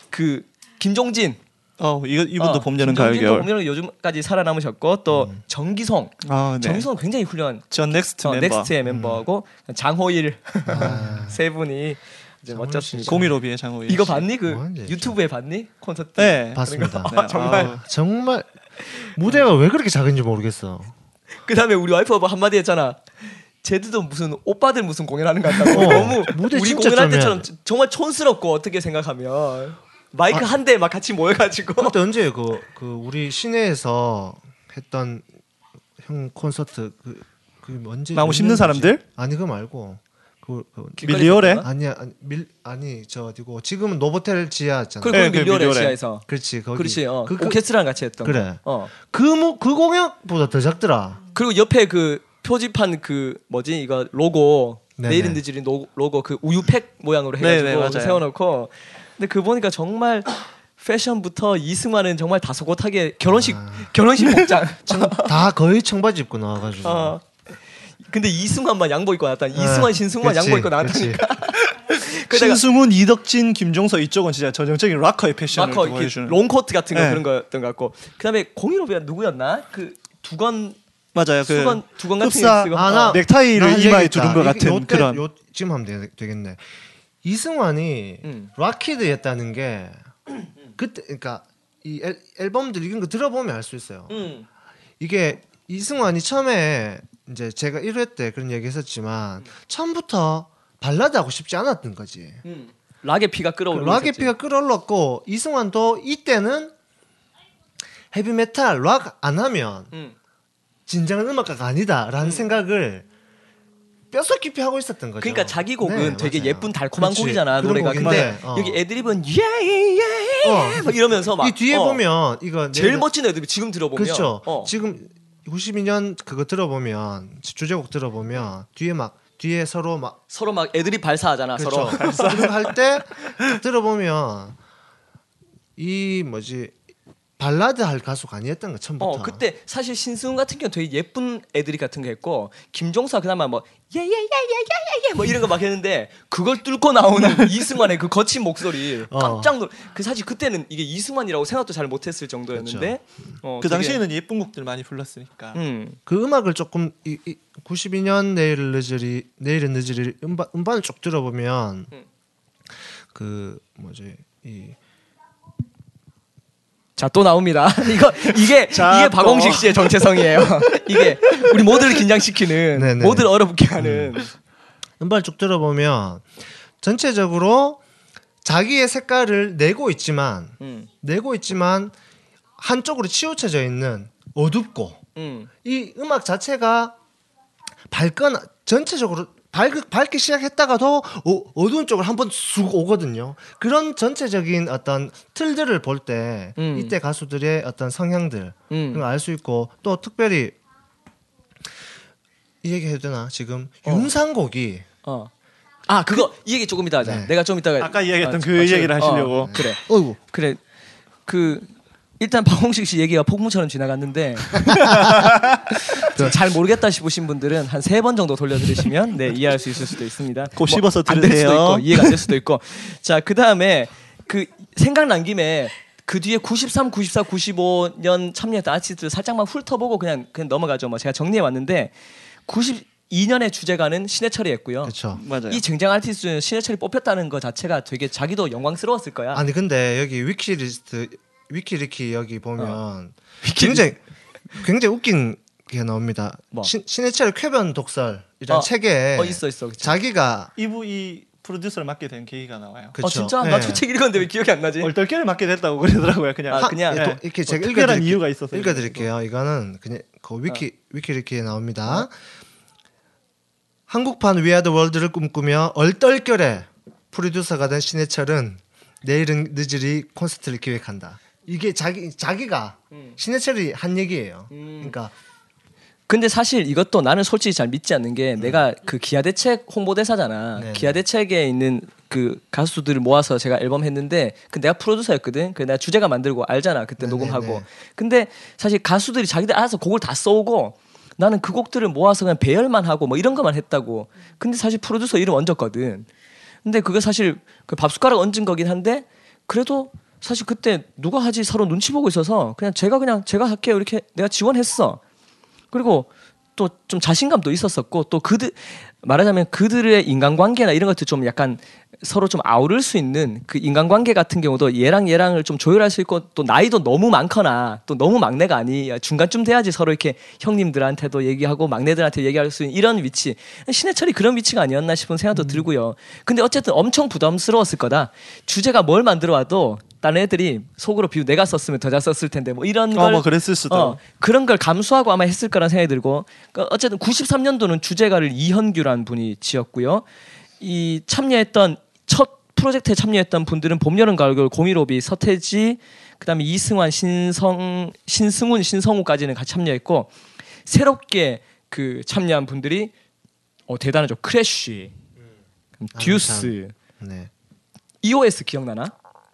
그 김종진 어 이거 이분도 어, 봄 여름 가을 겨울. 봄 여름 요즘까지 살아남으셨고 또 음. 정기송 아 네. 정기송 굉장히 훌륭한 전 넥스트 어, 멤버. 넥스트의 멤버고 장호일 아, [LAUGHS] 세 분이 이제 멋졌습니다. 공일오비의 장호일. 이거 봤니 그 뭐하는지 유튜브에 봤니 콘서트? 네. 봤습니다. 네. [LAUGHS] 정말. 아우, 정말 무대가 왜 그렇게 작은지 모르겠어. 그다음에 우리 와이프가 한마디 했잖아. 쟤들도 무슨 오빠들 무슨 공연하는 것 같다고 어, 너무 무대 우리 공연할 좀 때처럼 정말 촌스럽고 어떻게 생각하면 마이크 아. 한대 막 같이 모여가지고 그때 언제 그, 그 우리 시내에서 했던 형 콘서트 그, 그 언제 나무 몇 심는? 사람들? 아니 그거 말고 그, 그 밀리오레? 아니야 아니, 밀 아니 저 어디고 지금은 노보텔 지하였잖아. 그리고 네, 그 밀리오레 밀리오레. 시야에서 그렇지 거기. 그렇지 어. 그, 그, 오케스트라랑 같이 했던 그래. 거. 어. 그, 무- 그 공약보다 더 작더라. 그리고 옆에 그 표지판 그 뭐지 이거 로고 네네. 내일은 늦으리 노- 로고 그 우유팩 모양으로 해가지고 네네. 세워놓고 근데 그 보니까 정말 패션부터 이승환은 정말 다소곳하게 결혼식 결혼식 복장 [LAUGHS] 청, 다 거의 청바지 입고 나와가지고. 어. 근데 이승환만 양복 입고 나왔다. 네, 이승환 신승환 그치, 양복 입고 나왔다니까. [LAUGHS] 신승훈, 이덕진, 김종서 이쪽은 진짜 전형적인 락커의 패션을 이렇게 보여주는. 롱코트 같은 거 네. 그런 거였던 것 같고 그다음에 공일오비가 누구였나? 그 두건 맞아요. 그 수건 두건 같은 흡사, 쓰고 아, 나- 어. 넥타이를 이마에 두른. 것 같은 요때- 그런. 요, 지금 하면 되, 되겠네. 이승환이 음. 락키드였다는 게 그때 그러니까 이 앨, 앨범들 이런 거 들어보면 알 수 있어요. 음. 이게 이승환이 처음에 이제 제가 1회 때 그런 얘기 했었지만 처음부터 발라드 하고 싶지 않았던 거지. 음. 락의 피가 그 끌어올리고 락의. 피가 끓어올랐고 이승환도 이때는 헤비메탈 락 안 하면 음. 진정한 음악가가 아니다라는 생각을 뼛속 깊이 하고 있었던 거죠. 그러니까 자기 곡은 네, 되게 맞아요. 예쁜 달콤한 그렇지. 곡이잖아 노래가 근데 곡인데, 어. 여기 애드립은 예예 어. 막 이러면서 막 이 뒤에 어, 보면 이거 제일 내가- 멋진 애드립 지금 들어보면 그렇죠. 어. 지금 92년 그거 들어보면 주제곡 들어보면 뒤에 막 뒤에 서로 막 서로 막 애드립 발사하잖아 그렇죠. 서로 [LAUGHS] 그런 거할때 들어보면 이 뭐지 발라드 할 가수가 아니었던 거 처음부터. 어 그때 사실 신승훈 같은 경우 되게 예쁜 애드립 같은 거 했고 김종서 그나마 뭐 예예예예예예예 뭐 이런 거 막 했는데 그걸 뚫고 나오는 [LAUGHS] 이승환의 그 거친 목소리 어. 깜짝 놀. 그 사실 그때는 이게 이승환이라고 생각도 잘 못했을 정도였는데 어, 그 되게- 당시에는 예쁜 곡들 많이 불렀으니까. 음 그 음악을 조금 이, 이 92년 내일 늦으리 내일은 늦으리 음반 음반을 쭉 들어보면 음. 그 뭐지 이 자 또 나옵니다. [LAUGHS] 이거 이게 자, 이게 또. 박홍식 씨의 정체성이에요. [LAUGHS] 이게 우리 모두를 긴장시키는 네네. 모두를 얼어붙게 하는. 음반을 쭉 들어보면 전체적으로 자기의 색깔을 내고 있지만 음, 내고 있지만 한쪽으로 치우쳐져 있는 어둡고 음, 이 음악 자체가 밝거나 전체적으로 밝, 밝기 시작했다가도 어, 어두운 쪽을 한번 쑥 오거든요. 그런 전체적인 어떤 틀들을 볼때 음. 이때 가수들의 어떤 성향들 음. 알수 있고 또 특별히 이 얘기 해도 되나 지금 어. 윤상곡이 어. 아 그거 이 얘기 조금 이따 하자. 네. 내가 좀 이따가 아까 이야기했던 아, 그 아, 얘기를 어, 하시려고. 그래. 어이구 그래 그 일단 [LAUGHS] 박홍식 씨 얘기가 폭풍처럼 지나갔는데 [LAUGHS] 좀잘 모르겠다 싶으신 분들은 한 세 번 정도 돌려 들으시면 네 이해할 수 있을 수도 있습니다. 꼭 씹어서 안될 수도 들으세요. 있고 이해가 안 될 수도 있고 자 그 다음에 그 생각난 김에 그 뒤에 93, 94, 95년 참여했던 아티스트를 살짝만 훑어보고 그냥 그냥 넘어가죠. 뭐 제가 정리해 왔는데 92년의 주제가는 신해철이었고요. 그렇죠. 맞아요. 이 쟁쟁 아티스트는 신해철이 뽑혔다는 것 자체가 되게 자기도 영광스러웠을 거야. 아니 근데 여기 위키리스트 위키리키 여기 보면 어. 굉장히 굉장히 웃긴 게 나옵니다. 뭐? 신, 신해철의 쾌변 독설이라는 어, 책에 어 있어 있어. 그쵸. 자기가 이부 이 프로듀서를 맡게 된 계기가 나와요. 그쵸. 어 진짜? 네. 나저 책 읽었는데 왜 기억이 안 나지? 얼떨결에 맡게 됐다고 그러더라고요. 그냥. 아, 그냥? 하- 네. 또 이렇게 뭐 제가 읽어드릴게요. 이유가 있어서 읽어드릴게요. 이거는 그냥 그 위키 위키리키에 나옵니다. 한국판 위아더 월드를 꿈꾸며 얼떨결에 프로듀서가 된 신해철은 내일은 늦으리 콘서트를 기획한다. 이게 자기 자기가 음. 신해철이 한 얘기예요. 음. 그러니까 근데 사실 이것도 나는 솔직히 잘 믿지 않는 게 내가 그 기아 대책 홍보대사잖아. 음. 네네. 기아 대책에 있는 그 가수들을 모아서 제가 앨범 했는데 그 내가 프로듀서였거든. 그 내가 주제가 만들고 알잖아. 그때 네네네. 녹음하고. 근데 사실 가수들이 자기들 알아서 곡을 다 써오고 나는 그 곡들을 모아서 그냥 배열만 하고 뭐 이런 것만 했다고. 근데 사실 프로듀서 이름 얹었거든. 근데 그게 사실 그 밥숟가락 얹은 거긴 한데 그래도 사실 그때 누가 하지? 서로 눈치 보고 있어서 그냥 제가 그냥 제가 할게요. 이렇게 내가 지원했어. 그리고 또 좀 자신감도 있었었고 또 그들 말하자면 그들의 인간관계나 이런 것들 좀 약간 서로 좀 아우를 수 있는 그 인간관계 같은 경우도 얘랑 얘랑을 좀 조율할 수 있고 또 나이도 너무 많거나 또 너무 막내가 아니 중간쯤 돼야지 서로 이렇게 형님들한테도 얘기하고 막내들한테 얘기할 수 있는 이런 위치. 신해철이 그런 위치가 아니었나 싶은 생각도 들고요. 근데 어쨌든 엄청 부담스러웠을 거다. 주제가 뭘 만들어 와도 다른 애들이 속으로 비우 내가 썼으면 더 잘 썼을 텐데 뭐 이런 걸 어, 뭐 그랬을 수도. 어, 그런 걸 감수하고 아마 했을 거란 생각이 들고 그러니까 어쨌든 93년도는 주제가를 이현규란 분이 지었고요. 이 참여했던 첫 프로젝트에 참여했던 분들은 봄, 여름, 가을, 겨울, 공일오비, 서태지, 그다음에 이승환, 신성, 신승훈, 신성우까지는 같이 참여했고 새롭게 그 참여한 분들이 어, 대단하죠. 크래쉬, 그럼 듀스, 네. EOS 기억나나?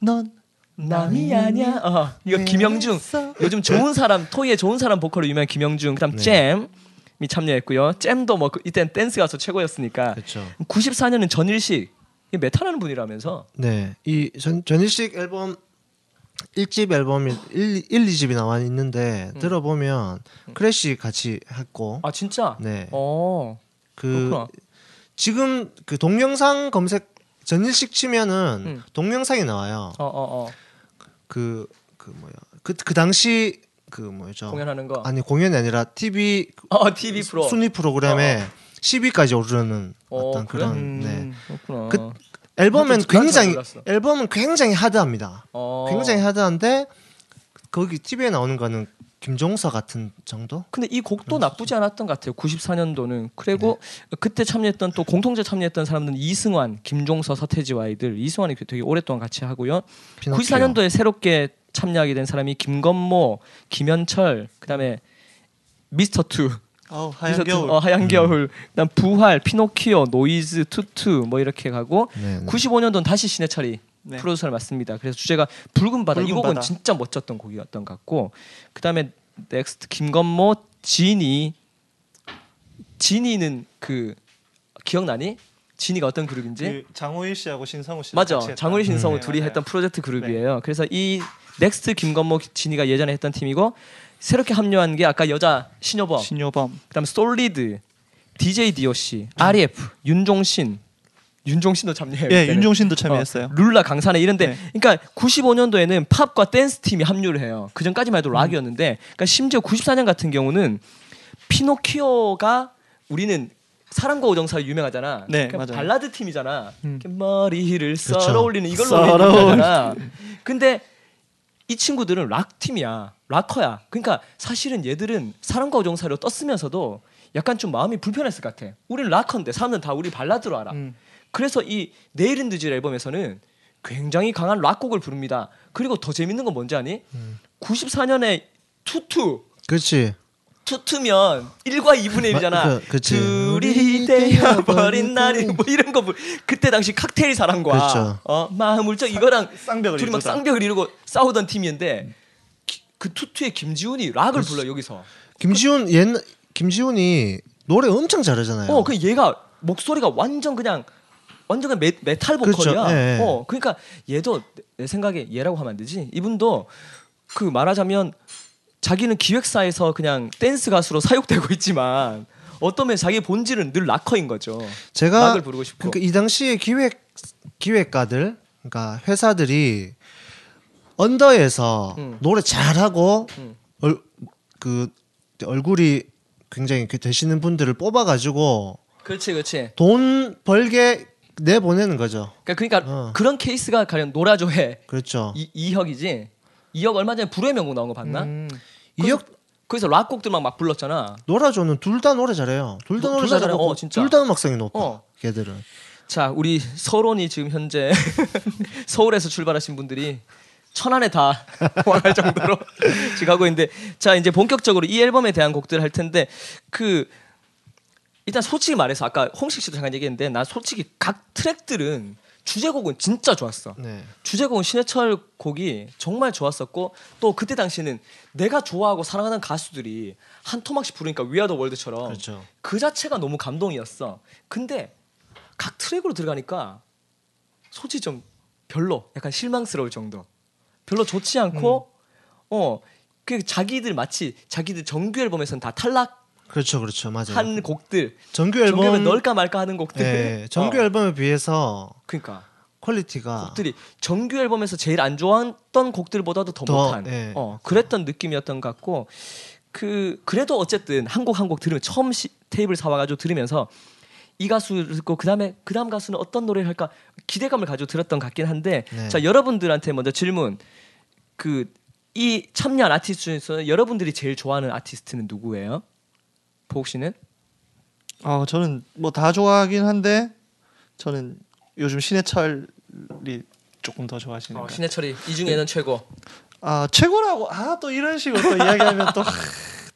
넌 남이 아니야. 어, 이거 김형중. 요즘 좋은 사람 토이의 좋은 사람 보컬로 유명한 김형중. 그다음 잼 이 참여했고요. 잼도 뭐 그- 이때는 댄스 가수 최고였으니까. 그렇죠. 94년은 전일식 이 메탈하는 분이라면서. 네. 이 전, 전일식 앨범 1집 앨범이 1, 1 2집이 나와 있는데 들어보면 크래쉬 같이 했고 아 진짜? 네. 어. 그 그렇구나. 지금 그 동영상 검색 전일식 치면은 음. 동영상이 나와요. 어, 어, 어. 그 그 뭐야? 그 그 당시 그 뭐죠? 공연하는 거. 아니 공연이 아니라 TV 어, TV 프로. 순위 프로그램에 10위까지 오르는 어, 어떤 그래? 그런 음, 네. 그렇구나. 그 앨범은 굉장히. 앨범은 굉장히 하드합니다. 어. 굉장히 하드한데 거기 TV에 나오는 거는 김종서 같은 정도? 근데 이 곡도 나쁘지 않았던 것 같아요. 94년도는 그리고 그때 참여했던 또 공통되게 참여했던 사람들은 이승환, 김종서, 서태지와 아이들 이승환이 되게 오랫동안 같이 하고요. 피노키오. 94년도에 새롭게 참여하게 된 사람이 김건모, 김현철, 그다음에 미스터 투, 아우 하얀 미스터 투, 겨울. 어, 하얀 겨울, 그다음 부활, 피노키오, 노이즈, 투투 뭐 이렇게 가고 네, 네. 95년도는 다시 신해철이 네. 프로듀서를 맡습니다. 그래서 주제가 붉은 바다. 이 붉은 곡은 바다. 진짜 멋졌던 곡이었던 것 같고 그다음에 넥스트 김건모, 지니. 지니는 그 기억나니? 지니가 어떤 그룹인지? 그 장호일 씨하고 신성우 씨 맞아. 장호일 신성우 네, 둘이 맞아요. 했던 프로젝트 그룹이에요. 그래서 이 넥스트 김건모 지니가 예전에 했던 팀이고 새롭게 합류한 게 아까 여자 신효범, 신효범. 그다음 솔리드, DJ DOC, R.ef, 윤종신, 윤종신도 참여해요. 예. 윤종신도 참여했어요. 어, 룰라 강산에 이런데 네. 그러니까 95년도에는 팝과 댄스 팀이 합류를 해요. 그 전까지만 해도 락이었는데 그러니까 심지어 94년 같은 경우는 피노키오가 우리는 사랑과 우정 사이 유명하잖아. 네, 그냥 맞아요. 발라드 팀이잖아. 음. 머리를. 쓸어 올리는 이걸로 쓸어 유명하잖아. [LAUGHS] 근데 이 친구들은 락 팀이야. 락커야. 그러니까 사실은 얘들은 사랑과 우정 사이로 떴으면서도 약간 좀 마음이 불편했을 것 같아. 우리는 락커인데 사람들은 다 우리 발라드로 알아. 음. 그래서 이 내일은 늦으리 앨범에서는 굉장히 강한 락곡을 부릅니다. 그리고 더 재밌는 건 뭔지 아니? 94년에 투투 그렇지. 투투면 1과 2분의 1이잖아. 마- 그-. 둘이 되어버린 날이 뭐 이런 거 부- 그때 당시 칵테일 사랑과 그렇죠. 어 마음을 적 이거랑 쌍벽을 둘이 막. 쌍벽을 이루고 싸우던 팀인데 기- 그 투투의 김지훈이 락을 불러 여기서. 김지훈 예 김지훈이 노래 엄청 잘하잖아요. 어, 그 얘가 목소리가 완전 그냥 완전 메, 메탈 보컬이야. 그렇죠. 예, 예. 어, 그러니까 얘도 내- 내 생각에 얘라고 하면 안 되지. 이분도 그 말하자면 자기는 기획사에서 그냥 댄스 가수로 사육되고 있지만 어떤 면 자기 본질은 늘 락커인 거죠. 제가 락을 부르고 싶고. 그러니까 이 당시에 기획 기획가들 그러니까 회사들이 언더에서 음. 노래 잘하고 음. 얼, 그 얼굴이 굉장히 그 되시는 분들을 뽑아가지고 그렇지, 그렇지. 돈 벌게 내 보내는 거죠. 그러니까, 그러니까 어. 그런 케이스가 가령 노라조의 그렇죠. 이, 이혁이지. 이혁 얼마 전에 불후의 명곡 나온 거 봤나? 음. 이혁 거기서 락곡들만 막 불렀잖아. 노라조는 둘 다 노래 잘해요. 둘다 뭐, 노래 둘다 잘해. 잘하고 어, 진짜. 둘다 음악성이 높아. 어. 걔들은. 자, 우리 서론이 지금 현재 [LAUGHS] 서울에서 출발하신 분들이 천안에 다 [LAUGHS] 와갈 정도로 [LAUGHS] 지금 가고 있는데 자 이제 본격적으로 이 앨범에 대한 곡들 할 텐데 그 일단 솔직히 말해서 아까 홍식 씨도 잠깐 얘기했는데 나 솔직히 각 트랙들은 주제곡은 진짜 좋았어. 네. 주제곡은 신해철 곡이 정말 좋았었고 또 그때 당시는 내가 좋아하고 사랑하는 가수들이 한 토막씩 부르니까 위아더 월드처럼 그렇죠. 그 자체가 너무 감동이었어. 근데 각 트랙으로 들어가니까 솔직히 좀 별로 약간 실망스러울 정도. 별로 좋지 않고 어. 그 자기들 마치 자기들 정규 앨범에서는 다 탈락한 그렇죠, 그렇죠, 맞아요. 곡들 정규 앨범 넣을까 말까 하는 곡들 예, 정규 어, 앨범에 비해서 그러니까 퀄리티가 곡들이 정규 앨범에서 제일 안 좋아했던 곡들보다도 더, 더, 못한 예. 어, 그랬던 느낌이었던 것 같고 그 그래도 어쨌든 한 곡 한 곡 들으면 처음 시, 테이블 사와가지고 들으면서 이 가수를 듣고 그다음에 그다음 가수는 어떤 노래를 할까 기대감을 가지고 들었던 것 같긴 한데 네. 자 여러분들한테 먼저 질문 그 이 참여한 아티스트 중에서 여러분들이 제일 좋아하는 아티스트는 누구예요? 보옥 씨는? 어, 저는 뭐 다 좋아하긴 한데 저는 요즘 신해철이 조금 더 좋아하시는 것 같아요. 신해철이 이 중에는 최고. 아 최고라고 아 또 이런 식으로 또 이야기하면 또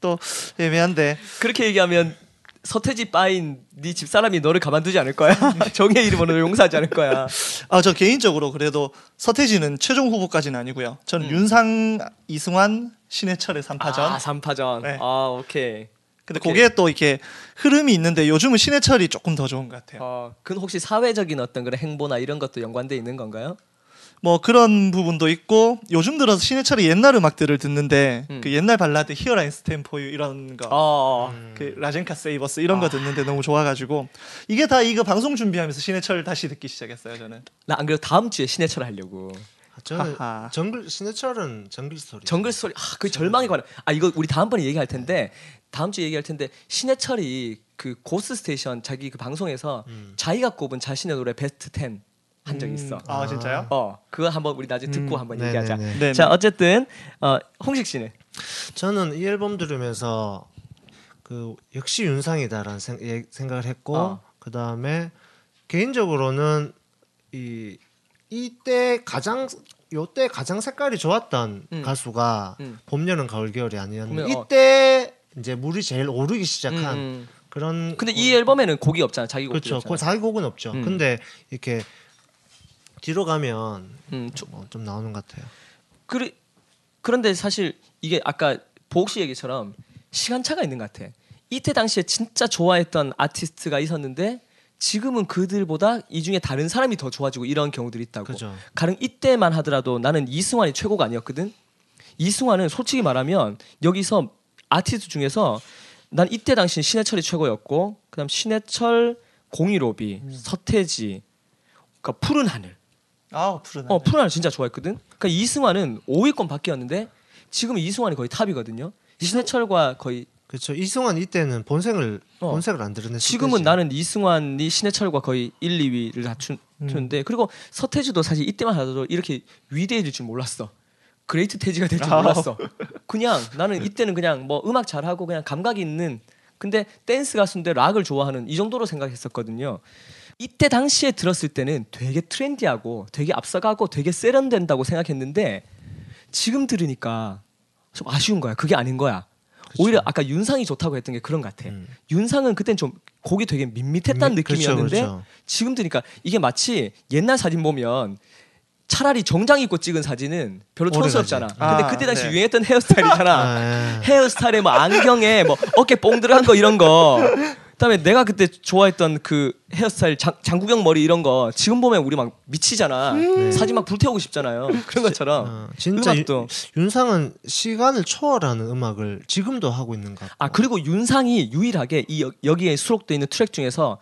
또 애매한데 그렇게 얘기하면 서태지 빠인 네 집사람이 너를 가만두지 않을 거야. [LAUGHS] 정의 이름으로 용서하지 않을 거야. 아 저 개인적으로 그래도 서태지는 최종 후보까지는 아니고요. 저는 음. 윤상, 이승환, 신해철의 3파전. 아, 3파전. 네. 아, 오케이. 근데 오케이. 그게 또 이렇게 흐름이 있는데 요즘은 신해철이 조금 더 좋은 것 같아요. 어, 그건 혹시 사회적인 어떤 그런 행보나 이런 것도 연관돼 있는 건가요? 뭐 그런 부분도 있고 요즘 들어서 신해철이 옛날 음악들을 듣는데 음. 그 옛날 발라드 Here I Stand for You 이런 거. 어. 그 라젠카 Save Us 이런 거 듣는데 너무 좋아가지고 이게 다 이거 방송 준비하면서 신해철 다시 듣기 시작했어요 저는. 나 안 그래도 다음 주에 신해철 하려고. 저는 하하. 정글 신해철은 정글 스토리. 정글 스토리. 아, 그 절망에 관한. 아, 이거 우리 다음번에 얘기할 텐데 다음 주에 얘기할 텐데 신해철이 그 Ghost Station 자기 그 방송에서 음. 자기가 꼽은 자신의 노래 베스트 10 한 적이 있어. 아 진짜요? 어, 그거 한번 우리 나중에 듣고 음, 한번 네네네. 얘기하자. 네. 자, 어쨌든 어, 홍식 씨는 저는 이 앨범 들으면서 그 역시 윤상이다라는 생, 예, 생각을 했고 어. 그 다음에 개인적으로는 이 이때 가장 요때 가장 색깔이 좋았던 음. 가수가 음. 봄 여름 가을 겨울이 아니었는데 봄, 여- 어. 이때 이제 물이 제일 오르기 시작한 음. 그런 근데 이 앨범에는 곡이 없잖아. 자기 곡이 그렇죠. 없잖아. 그 자기 곡은 없죠. 음. 근데 이렇게 뒤로 가면 음, 조- 뭐좀 나오는 것 같아요. 그래, 그런데 사실 이게 아까 보옥 씨 얘기처럼 시간차가 있는 것 같아. 이때 당시에 진짜 좋아했던 아티스트가 있었는데 지금은 그들보다 이 중에 다른 사람이 더 좋아지고 이런 경우들이 있다고. 그죠. 가령 이때만 하더라도 나는 이승환이 최고가 아니었거든. 이승환은 솔직히 말하면 여기서 아티스트 중에서 난 이때 당시 신해철이 최고였고 그다음 신해철, 공일오비, 서태지, 그러니까 푸른 하늘. 아 푸른 어, 푸른 하늘 진짜 좋아했거든. 그러니까 이승환은 5위권 바뀌었는데 지금 이승환이 거의 탑이거든요. 신해철과 거의 그렇죠. 이승환 이때는 본색을 어. 본색을 안 드러냈을 지금은 때지. 나는 이승환이 신해철과 거의 1, 2위를 다투는데 그리고 서태지도 사실 이때만 하더라도 이렇게 위대해질 줄 몰랐어. Great 태지가 될 줄. 몰랐어. 그냥 [LAUGHS] 나는 이때는 그냥 뭐 음악 잘하고 그냥 감각이 있는 근데 댄스 가수인데 락을 좋아하는 이 정도로 생각했었거든요. 이때 당시에 들었을 때는 되게 트렌디하고 되게 앞서가고 되게 세련된다고 생각했는데 지금 들으니까 좀 아쉬운 거야. 그게 아닌 거야. 오히려 아까 윤상이 좋다고 했던 게 그런 것 같아. 음. 윤상은 그땐 좀 곡이 되게 밋밋했다는 느낌이었는데 그렇죠. 지금 들으니까 이게 마치 옛날 사진 보면 차라리 정장 입고 찍은 사진은 별로. 촌스럽잖아. 근데 아, 그때 당시 네. 유행했던 헤어스타일이잖아. [LAUGHS] 아, 헤어스타일에 뭐 안경에 뭐 어깨 뽕 들어간 거 이런 거. 그다음에 내가 그때 좋아했던 그 헤어스타일 장, 장구경 머리 이런 거 지금 보면 우리 막 미치잖아. 사진 막 불태우고 싶잖아요. 그런 것처럼 어, 진짜 음악도. 유- 윤상은 시간을 초월하는 음악을 지금도 하고 있는 것 같고. 아 그리고 윤상이 유일하게 이 여- 여기에 수록돼 있는 트랙 중에서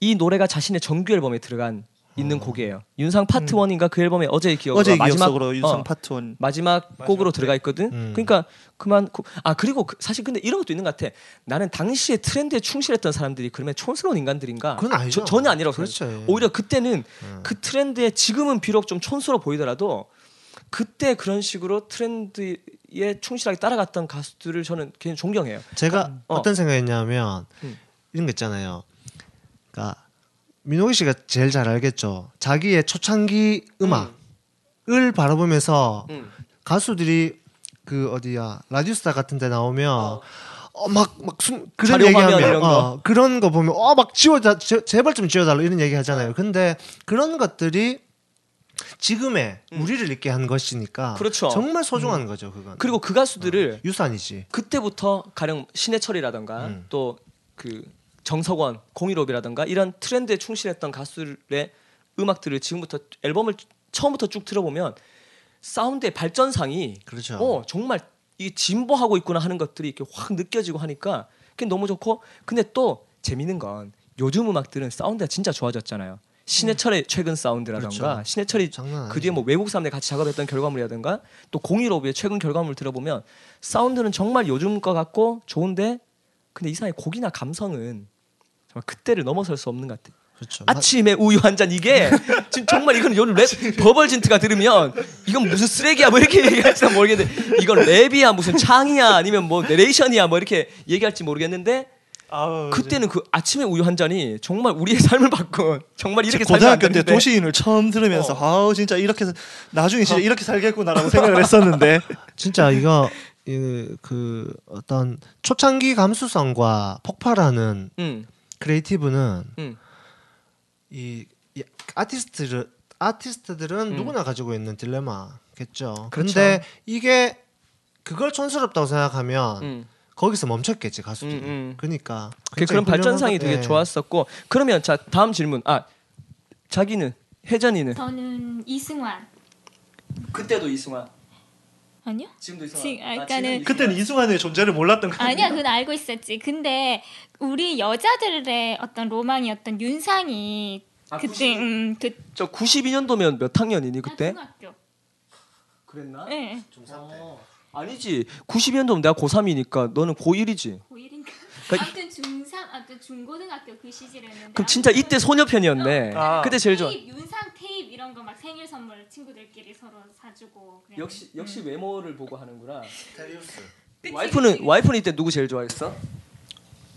이 노래가 자신의 정규 앨범에 들어간 있는 곡이에요. 윤상 Part One인가 그 앨범에 어제의 기억 어제 마지막 기억속으로 윤상 어, Part One 마지막 곡으로 들어가 있거든. 음. 그러니까 그만 그- 아 그리고 그- 사실 근데 이런 것도 있는 것 같아. 나는 당시에 트렌드에 충실했던 사람들이 그러면 촌스러운 인간들인가? 그건 아니죠. 저- 전혀 아니라고 그렇죠. 오히려 그때는 음. 그 트렌드에 지금은 비록 좀 촌스러워 보이더라도 그때 그런 식으로 트렌드에 충실하게 따라갔던 가수들을 저는 굉장히 존경해요. 제가 어. 어. 떤 생각했냐면 음. 이런 거 있잖아요. 그러니까 민호기 씨가 제일 잘 알겠죠. 자기의 초창기 음악을 바라보면서 음. 가수들이 그 어디야 라디오스타 같은 데 나오면 어, 막막 그런 자료 화면 얘기하면 이런 거. 어, 그런 거 보면 어 막 지워다 제, 제발 좀 지워달라 이런 얘기 하잖아요. 근데 그런 것들이 지금의 우리를 있게 한 것이니까 음. 그렇죠. 정말 소중한 거죠 그건. 그리고 그 가수들을 유산이지. 그때부터 가령 신해철이라던가 음. 또그 정석원, 공일오비라던가 이런 트렌드에 충실했던 가수들의 음악들을 지금부터 앨범을 처음부터 쭉 들어보면 사운드의 발전상이 그렇죠. 어 정말 이게 진보하고 있구나 하는 것들이 이렇게 확 느껴지고 하니까 그게 너무 좋고 근데 또 재밌는 건 요즘 음악들은 사운드가 진짜 좋아졌잖아요. 신해철의 최근 사운드라던가 그렇죠. 신해철이 그 뒤에. 뭐 외국 사람들 같이 작업했던 결과물이라든가 또 공일오비의 최근 결과물 들어보면 사운드는 정말 요즘 거 같고 좋은데 근데 이상하게 곡이나 감성은 정말 그때를 넘어설 수 없는 것 같아. 그렇죠. 아침에 우유 한 잔 이게 지금 정말 이건 요즘 랩 버벌진트가 들으면 이건 무슨 쓰레기야 뭐 이렇게 얘기할지 모르겠는데 이건 랩이야 무슨 창이야 아니면 뭐 내레이션이야 뭐 이렇게 얘기할지 모르겠는데 아우, 그때는 그 아침에 우유 한 잔이 정말 우리의 삶을 바꾼 정말 이렇게 고등학교 때 도시인을 처음 들으면서 어. 아우 진짜 이렇게 나중에 진짜 이렇게 살겠구나라고 생각을 했었는데 [LAUGHS] 진짜 이거 이, 그 어떤 초창기 감수성과 폭발하는 음, creative는 음. 이, 이 아티스트들 아티스트들은 음. 누구나 가지고 있는 딜레마겠죠. 그렇죠. 근데 이게 그걸 촌스럽다고 생각하면 음. 거기서 멈췄겠지 가수들이. 음, 음. 그러니까 그 그런 발전상이 되게 예. 좋았었고 그러면 자 다음 질문 아 자기는 혜전이는 저는 이승환. 그때도 이승환 아니요? 지금도 이승환 지금, 아, 그러니까는 그때는 이승환의 존재를 몰랐던 거 아니야, 그건 알고 있었지. 근데 우리 여자들의 어떤 로망이었던 윤상이 아, 그때 92? 음, 그 저 92년도면 몇 학년이니 그때? 중학교. 그랬나? 네. 어. 아니지 92년도면 내가 고3이니까 너는 고1이지 고1인가? 그러니까 아무튼 중3, 아무튼 중고등학교 그 시절이었는데 그럼 진짜 이때 소녀편이었네. 아. 그때 제일 좋아. 윤상 테이프 이런 거 막 생일 선물 친구들끼리 서로 사주고 그랬는데. 역시 역시 외모를 보고 하는구나. 테리우스. 와이프는. 와이프는 이때 누구 제일 좋아했어?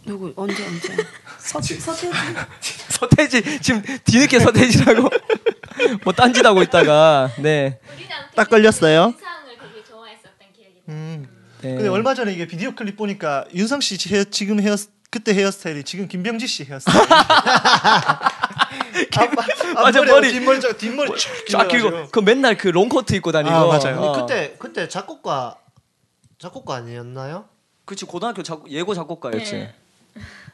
누구 언제 언제? [LAUGHS] 서 서태지. [LAUGHS] 서태지 지금 뒤늦게 서태지라고 [LAUGHS] 뭐 딴짓하고 있다가 네. 딱 걸렸어요. 윤상을 되게 좋아했었던 기억이 나요. 음. 네. 근데 얼마 전에 이게 비디오 클립 보니까 윤상 씨 헤어, 지금 헤어 그때 헤어스타일이 지금 김병지 씨 헤어스타일. 앞, [LAUGHS] 맞아, 앞머리하고 머리. 뒷머리 저 뒷머리 쫙 길고 그 맨날 그 롱코트 입고 다니고 아, 맞아요. 어. 그때 그때 작곡가 작곡가 아니었나요? 그치 고등학교 작, 예고 작곡가였지. 네.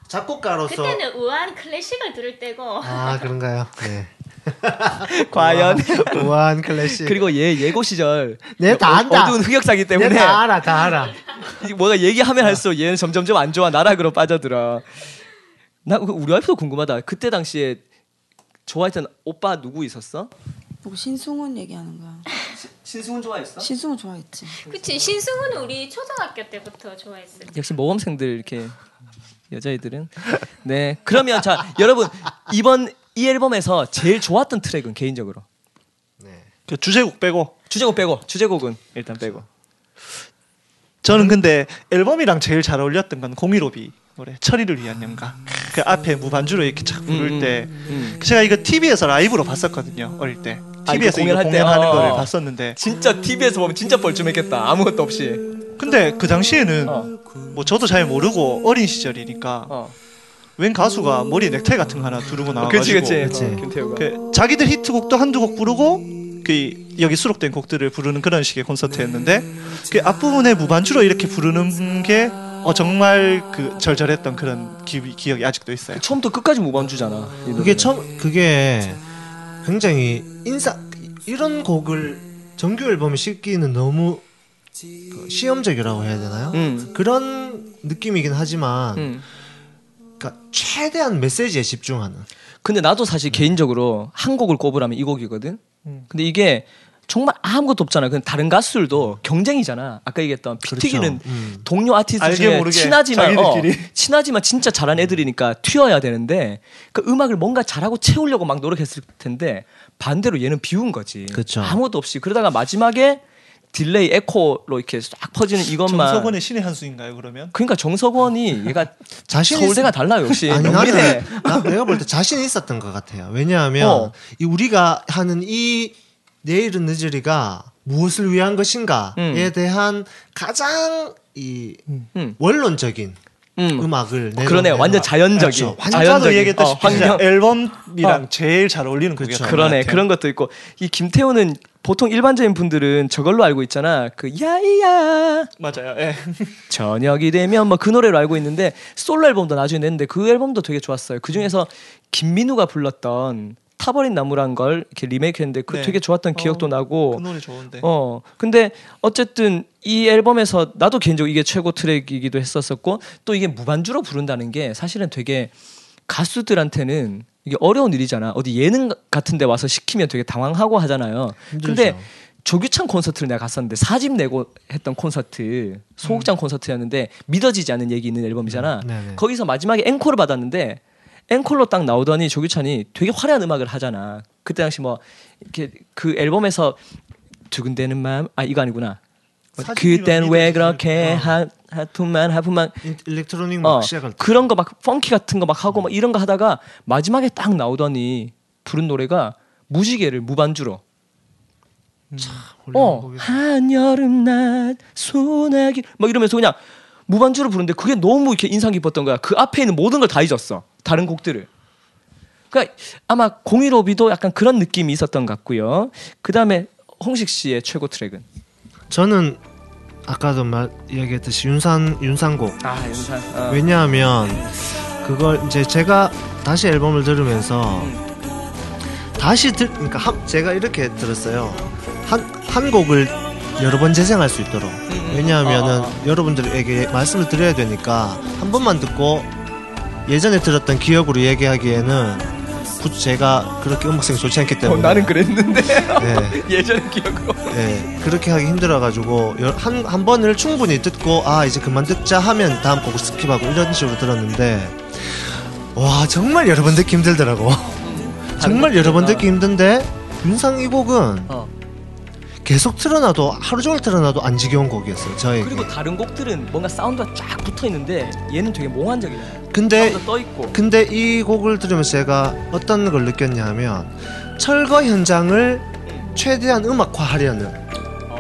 작곡가로서 그때는 우아한 클래식을 들을 때고 아 그런가요? 네. [LAUGHS] 과연 우아한 클래식. 그리고 얘 예고 시절 네, 다 안다. 어두운 흑역사기 때문에 내가 다 알아, 다 알아. 이 뭐가 얘기하면 할수록 얘는 점점점 안 좋아 나락으로 빠져들어. 나그 우리 와이프도 궁금하다. 그때 당시에 좋아했던 오빠 누구 있었어? 뭐 신승훈 얘기하는 거야. 신승훈 좋아했어? 신승훈 좋아했지. 그치 신승훈은 우리 초등학교 때부터 좋아했어요. 역시 모범생들 이렇게 여자애들은 네 그러면 자 [LAUGHS] 여러분 이번 이 앨범에서 제일 좋았던 트랙은 개인적으로 네. 그 주제곡 빼고 주제곡 빼고 주제곡은 일단 빼고 저는 근데 앨범이랑 제일 잘 어울렸던 건 015B 노래 철이를 위한 연가. 그 앞에 무반주로 이렇게 착 부를 음, 때 음. 제가 이거 TV에서 라이브로 봤었거든요 어릴 때. 아, TV에서 이거 이거 때? 공연하는 어. 거를 봤었는데 진짜 TV에서 보면 진짜 뻘쭘했겠다 아무것도 없이 근데 그 당시에는 어. 뭐 저도 잘 모르고 어린 시절이니까 어 웬 가수가 머리에 넥타이 같은 거 하나 두르고 나와가지고 그치 그치 그치. 어, 그 자기들 히트곡도 한두 곡 부르고 그 여기 수록된 곡들을 부르는 그런 식의 콘서트였는데 그 앞부분에 무반주로 이렇게 부르는 게 어, 정말 그 절절했던 그런 기, 기억이 아직도 있어요. 처음부터 끝까지 무반주잖아 이 그게. 처음 그게 굉장히 인사 이런 곡을 정규 앨범에 싣기는 너무 그 시험적이라고 해야 되나요? 음. 그런 느낌이긴 하지만 음. 그러니까 최대한 메시지에 집중하는 근데 나도 사실 개인적으로 한 곡을 꼽으라면 이 곡이거든. 음. 근데 이게 정말 아무것도 없잖아. 그냥 다른 가수들도 경쟁이잖아. 아까 얘기했던 피튀기는 그렇죠. 음. 동료 아티스트 중에 친하지만 어. 친하지만 진짜 잘하는 애들이니까 튀어야 되는데 그 음악을 뭔가 잘하고 채우려고 막 노력했을 텐데 반대로 얘는 비운 거지. 그쵸. 아무것도 없이 그러다가 마지막에 delay 에코로 이렇게 싹 퍼지는 이것만. 정석원의 신의 한 수인가요 그러면? 그러니까 정석원이 얘가 [LAUGHS] 자신 서울대가 달라요 역시. 아니. 나는 나, 내가 볼 때 자신 있었던 것 같아요. 왜냐하면 어. 이 우리가 하는 이 내일은 늦으리가 무엇을 위한 것인가에 음. 대한 가장 이 음. 원론적인 음. 음. 악을 그러네 완전 자연적인 그렇죠. 자연적인 얘기했다시피 어, 환경 앨범이랑 어. 제일 잘 어울리는. 곡이었던 그러네. 그런 것도 있고 이 김태우는 보통 일반적인 분들은 저걸로 알고 있잖아 그 야이야 맞아요. 예. [LAUGHS] 저녁이 되면 뭐 그 노래로 알고 있는데 솔로 앨범도 나중에 냈는데 그 앨범도 되게 좋았어요 그 중에서 김민우가 불렀던 타버린 나무란 걸 이렇게 리메이크했는데 그 네. 되게 좋았던 어, 기억도 나고 그 노래 좋은데. 어 근데 어쨌든 이 앨범에서 나도 개인적으로 이게 최고 트랙이기도 했었었고 또 이게 무반주로 부른다는 게 사실은 되게 가수들한테는 이게 어려운 일이잖아 어디 예능 같은데 와서 시키면 되게 당황하고 하잖아요 근데 힘들죠. 조규찬 콘서트를 내가 갔었는데 사집 내고 했던 콘서트 소극장 콘서트였는데 믿어지지 않는 얘기 있는 앨범이잖아 음, 네네. 거기서 마지막에 앵콜을 받았는데 앵콜로 딱 나오더니 조규찬이 되게 화려한 음악을 하잖아. 그때 당시 뭐 이렇게 그 앨범에서 두근대는 마음 아 이거 아니구나. 사진이랑 그땐 왜 그렇게 어. 하, 하품만 하품만 일- 일렉트로닉 막 어 시작할 때 그런 거 막 펑키 같은 거 막 하고 막 이런 거 하다가 마지막에 딱 나오더니 부른 노래가 무지개를 무반주로 훌륭한 어 곡이다. 한여름 낮 소나기 막 이러면서 그냥 무반주로 부르는데 그게 너무 이렇게 인상 깊었던 거야. 그 앞에 있는 모든 걸 다 잊었어. 다른 곡들을. 그러니까 아마 015B도 약간 그런 느낌이 있었던 것 같고요. 그 다음에 홍식 씨의 최고 트랙은 저는 아까도 말 이야기했듯이 윤산 윤산곡 아 연산. 어. 왜냐하면 그걸 이제 제가 다시 앨범을 들으면서 다시 들 그러니까 한, 제가 이렇게 들었어요 한 한 곡을 여러 번 재생할 수 있도록 왜냐하면은 어, 어. 여러분들에게 말씀을 드려야 되니까 한 번만 듣고 예전에 들었던 기억으로 얘기하기에는 굳이 제가 그렇게 음악성이 좋지 않기 어, 때문에 나는 그랬는데 네. [LAUGHS] 예전 기억으로. 네, 그렇게 하기 힘들어가지고 여- 한, 한 번을 충분히 듣고 아 이제 그만 듣자 하면 다음 곡을 skip하고 이런 식으로 들었는데 와 정말 여러 번 듣기 힘들더라고. 정말 여러 번 듣기 힘든데 윤상 이 곡은 어. 계속 틀어놔도 하루 종일 틀어놔도 안 지겨운 곡이었어요 저에게. 그리고 다른 곡들은 뭔가 사운드가 쫙 붙어 있는데 얘는 되게 몽환적이잖아요. 근데 떠 있고. 근데 이 곡을 들으면서 제가 어떤 걸 느꼈냐면 철거 현장을 최대한 음악화하려는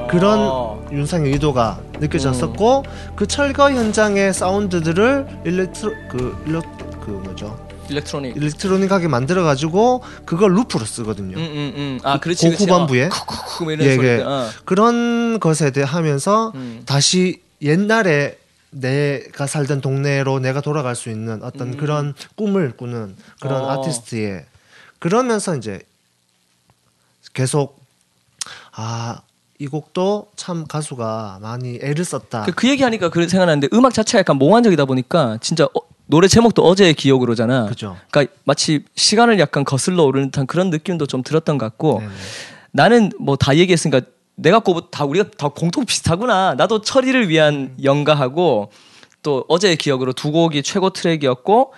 그런 어. 윤상의 의도가 느껴졌었고 그 철거 현장의 사운드들을 일렉트로 그 일렉 그 뭐죠 일렉트로닉. 일렉트로닉하게 만들어 가지고 그걸 루프로 쓰거든요. 음, 음, 음. 아, 그렇지. 고 그렇지. 후반부에? 어, 쿡쿡쿡 뭐 이런 예, 소리. 예. 어. 그런 것에 대해 하면서 음. 다시 옛날에 내가 살던 동네로 내가 돌아갈 수 있는 어떤 그런 꿈을 꾸는 그런 어. 아티스트의 그러면서 이제 계속 아 이 곡도 참 가수가 많이 애를 썼다. 그, 그 얘기하니까 그 생각나는데 음악 자체가 약간 몽환적이다 보니까 진짜 어, 노래 제목도 어제의 기억으로잖아. 그죠. 그러니까 마치 시간을 약간 거슬러 오르는 듯한 그런 느낌도 좀 들었던 것 같고 네네. 나는 뭐 다 얘기했으니까 내가 꼽은 다 우리가 다 공통 비슷하구나. 나도 철이를 위한 연가하고 또 어제의 기억으로 두 곡이 최고 트랙이었고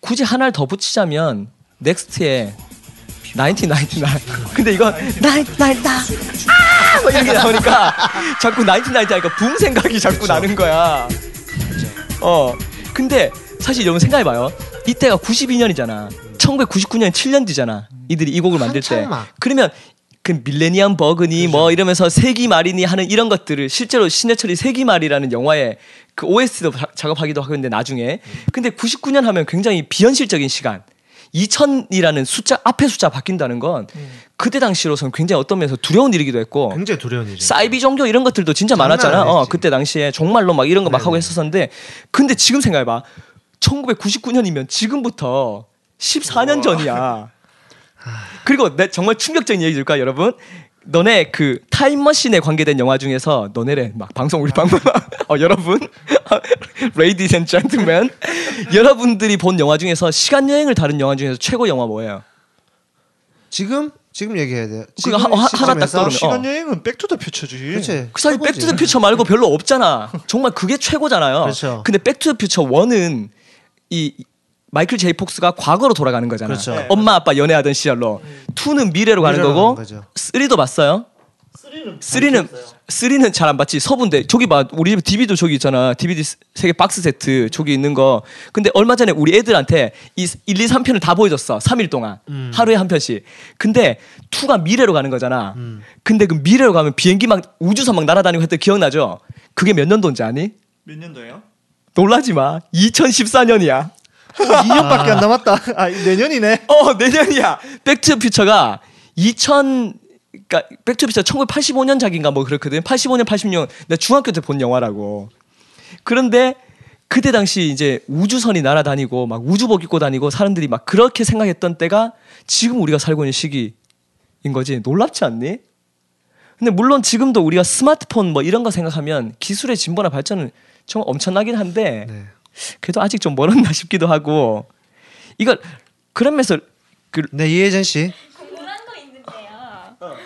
굳이 하나를 더 붙이자면 넥스트의 1999. [LAUGHS] 근데 이거 1999. 아! 뭐 이렇게 나오니까 자꾸 1999 하니까 붐 생각이 자꾸 나는 거야. 어. 근데 사실 여러분 생각해 봐요. 이때가 92년이잖아. 1999년 7년 뒤잖아. 이들이 이 곡을 만들 때. 한참. 그러면 그 밀레니엄 버그니 뭐 이러면서 세기 말이니 하는 이런 것들을 실제로 신해철이 세기 말이라는 영화에 그 OST도 작업하기도 하는데 나중에 근데 99년 하면 굉장히 비현실적인 시간 2000이라는 숫자 앞에 숫자 바뀐다는 건 그때 당시로서는 굉장히 어떤 면에서 두려운 일이기도 했고 굉장히 두려운 일이죠. 사이비 종교 이런 것들도 진짜 많았잖아. 어, 아니지. 그때 당시에 정말로 막 이런 거 막. 하고 했었었는데 근데 지금 생각해 봐. 1999년이면 지금부터 14년 전이야. 그리고 내 정말 충격적인 얘기 줄까 여러분? 너네 그 타임머신에 관계된 영화 중에서 너네래 막 방송 우리 방송 [LAUGHS] 어 여러분 [LAUGHS] Ladies and gentlemen 여러분들이 본 영화 중에서 시간 여행을 다룬 영화 중에서 최고 영화 뭐예요? 지금 지금 얘기해야 돼요. 지금 하- 하- 하나 딱 시점에서 떠오르면, 시간 어. 여행은 Back to the Future지. 그렇지. 그 사실. Back to the Future 말고 별로 없잖아. 정말 그게 최고잖아요. 그렇죠. 근데 Back to the Future 1은 이 마이클 제이 폭스가 과거로 돌아가는 거잖아. 그렇죠. 네. 엄마 아빠 연애하던 시절로. 2는 미래로 가는 미래로 거고 가는 거죠. 3도 봤어요? 3는 3는 잘 안 봤지. 서부인데 저기 봐. 우리 집 DVD도 저기 있잖아. DVD 세개 박스 세트 저기 있는 거. 근데 얼마 전에 우리 애들한테 이 1, 2, 3편을 다 보여줬어. 3일 동안. 음. 하루에 한 편씩. 근데 2가 미래로 가는 거잖아. 근데 그 미래로 가면 비행기 막 우주선 막 날아다니고 했던 기억나죠? 그게 몇 년도인지 아니? 몇 년도예요? 놀라지 마. 2014년이야. 2년밖에 안 남았다. 아 내년이네. 어, 내년이야. Back to Future가 2000 그러니까 Back to Future 1985년 작인가 뭐 그렇거든. 85년 86년 나 중학교 때 본 영화라고. 그런데 그때 당시 이제 우주선이 날아다니고 막 우주복 입고 다니고 사람들이 막 그렇게 생각했던 때가 지금 우리가 살고 있는 시기인 거지. 놀랍지 않니? 근데 물론 지금도 우리가 스마트폰 뭐 이런 거 생각하면 기술의 진보나 발전은 정말 엄청나긴 한데 네. 그래도 아직 좀 멀었나 싶기도 하고 이걸 그러면서 그 네 이혜전 씨. 궁금한 거 있는데요.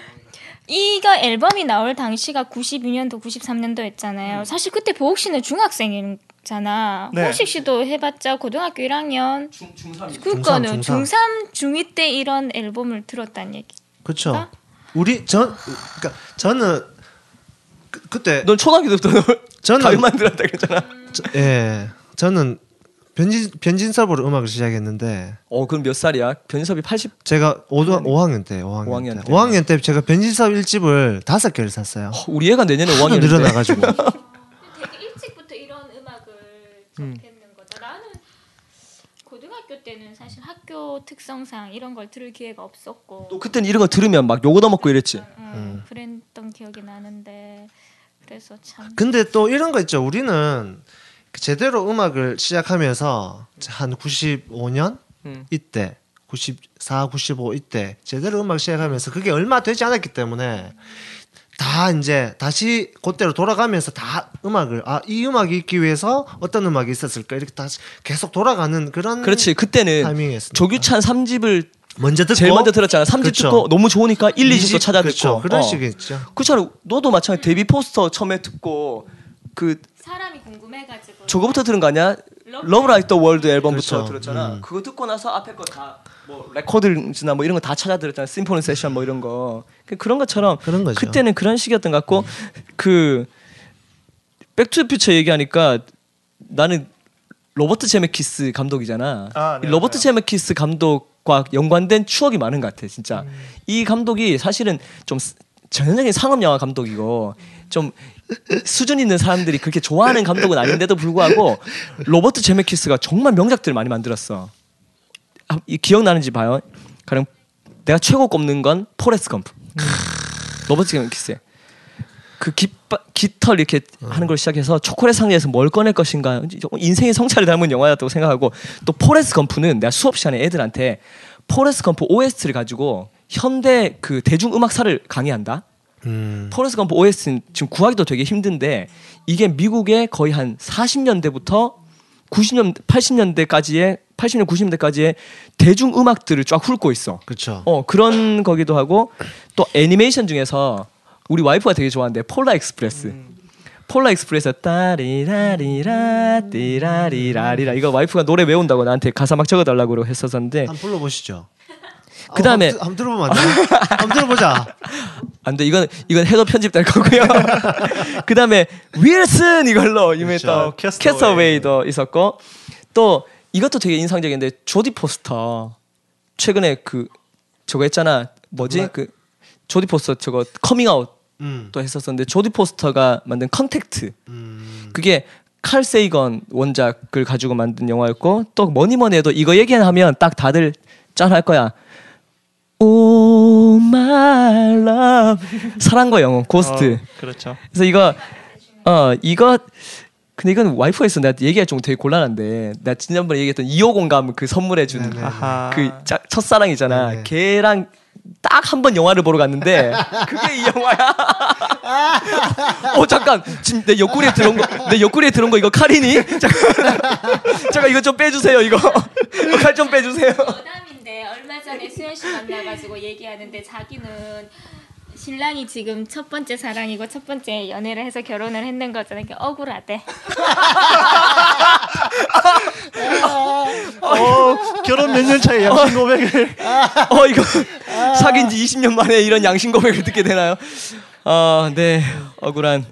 이거 앨범이 나올 당시가 92년도, 93년도였잖아요. 사실 그때 보옥 씨는 중학생이잖아. 네. 호식 씨도 해봤자 고등학교 1학년. 중3 그거는 중3. 중3, 중2 때 이런 앨범을 들었다는 얘기. 그렇죠. 아? 우리 전 그러니까 저는 그, 그때 넌 초등학교 때부터 저는- 가요만 들었다 그랬잖아. 저- 예 저는 변진 변진섭으로 음악을 시작했는데 어 그럼 몇 살이야? 변섭이 80 제가 5, 5학년 때 5학년, 5학년 때 때. 5학년 때 제가 변진섭 1집을 다섯 개를 샀어요. 어, 우리 애가 내년에 하도 5학년인데 늘어나가지고 [LAUGHS] 되게 일찍부터 이런 음악을 접했는 거다. 나는 고등학교 때는 사실 학교 특성상 이런 걸 들을 기회가 없었고 또 그때는 이런 거 들으면 막욕 얻어먹고 이랬지. 음, 그랬던 기억이 나는데 그래서 참 근데 또 이런 거 있죠. 우리는 그 제대로 음악을 시작하면서 한 95년 음. 이때 94, 95 이때 제대로 음악 시작하면서 그게 얼마 되지 않았기 때문에 다 이제 다시 그때로 돌아가면서 다 음악을 아 이 음악이 있기 위해서 어떤 음악이 있었을까 이렇게 다시 계속 돌아가는 그런 그렇지 그때는 타이밍이었으니까. 조규찬 3집을 먼저 듣고 제일 먼저 들었잖아. 3집 그렇죠. 듣고 너무 좋으니까 1, 2집도 찾아 듣고. 그렇죠. 그런 어. 식이겠죠. 그렇잖아. 너도 마찬가지 데이비드 포스터 처음에 듣고 그 사람이 궁금해가지고 저거부터 들은 거 아니야? Love Lights the World 앨범부터 그렇죠. 들었잖아. 음. 그거 듣고 나서 앞에 거 다 뭐 레코드나 뭐 이런 거 다 찾아 들었잖아. Symphony Session 뭐 이런 거. 그- 그런 것처럼 그런 거죠. 그때는 그런 식이었던 것 같고 그 Back to the Future 얘기하니까 나는 로버트 제메키스 감독이잖아. 아, 네, 이 로버트 맞아요. 제메키스 감독과 연관된 추억이 많은 것 같아, 진짜. 이 감독이 사실은 좀 스- 전형적인 상업 영화 감독이고 좀 수준 있는 사람들이 그렇게 좋아하는 감독은 아닌데도 불구하고 로버트 제메키스가 정말 명작들을 많이 만들었어. 아, 이 기억나는지 봐요. 가령 내가 최고 꼽는 건 포레스트 검프. 로버트 제메키스의 그 깃바, 깃털 이렇게 하는 걸 시작해서 초콜릿 상자에서 뭘 꺼낼 것인가 인생의 성찰을 담은 영화였다고 생각하고 또 포레스트 검프는 내가 수업 시간에 애들한테 포레스트 검프 OST를 가지고 현대 그 대중 음악사를 강의한다. 음. 포레스트 검프 OST는 지금 구하기도 되게 힘든데 이게 미국의 거의 한 40년대부터 90년 80년대까지의 80년 90년대까지의 대중 음악들을 쫙 훑고 있어. 그렇죠. 어 그런 거기도 하고 또 애니메이션 중에서 우리 와이프가 되게 좋아하는데 Polar Express. 폴라 익스프레스 따리라리라 띠라리라리라 이거 와이프가 노래 외운다고 나한테 가사 막 적어달라고 했었었는데 한번 불러보시죠. 그 다음에- 아, 한번, 한번 들어보면 안 돼요? [LAUGHS] 한번 들어보자. 안돼 이건 이건 해도 편집될 거고요. [LAUGHS] 그 다음에 윌슨 이걸로 유명했던 그렇죠. 캐서웨이도 있었고 또 이것도 되게 인상적인데 조디 포스터 최근에 그 저거 했잖아 뭐지 누가? 그 조디 포스터 저거 커밍아웃 음. 또 했었었는데 조디 포스터가 만든 컨택트 음. 그게 칼 세이건 원작을 가지고 만든 영화였고 또 뭐니 뭐니 해도 이거 얘기하면 딱 다들 짠 할 거야. Oh my love [LAUGHS] 사랑과 영혼 고스트. 어, 그렇죠. 그래서 이거 어 이거 근데 이건 와이프가 있어 내가 얘기할 좀 되게 곤란한데 내가 지난번에 얘기했던 2호 공감 그 선물해 준 네네. 아하. 그 짜- 첫사랑이잖아. 네네. 걔랑 딱 한 번 영화를 보러 갔는데 그게 이 영화야. [LAUGHS] 어 잠깐 지금 내 옆구리에 들어온 거내 옆구리에 들어온 거 이거 칼이니? 잠깐 [LAUGHS] 잠깐 이거 좀 빼주세요 이거 칼 좀 빼주세요. 여담인데 얼마 전에 수현 씨 만나가지고 얘기하는데 자기는 신랑이 지금 첫 번째 사랑이고 첫 번째 연애를 해서 결혼을 했는 거잖아요. 그러니까 억울하대. 어, 결혼 몇 년 차에 양심 고백을 어 이거 사귄 지 20년 만에 이런 양심 고백을 듣게 되나요? 아, 네. 억울한.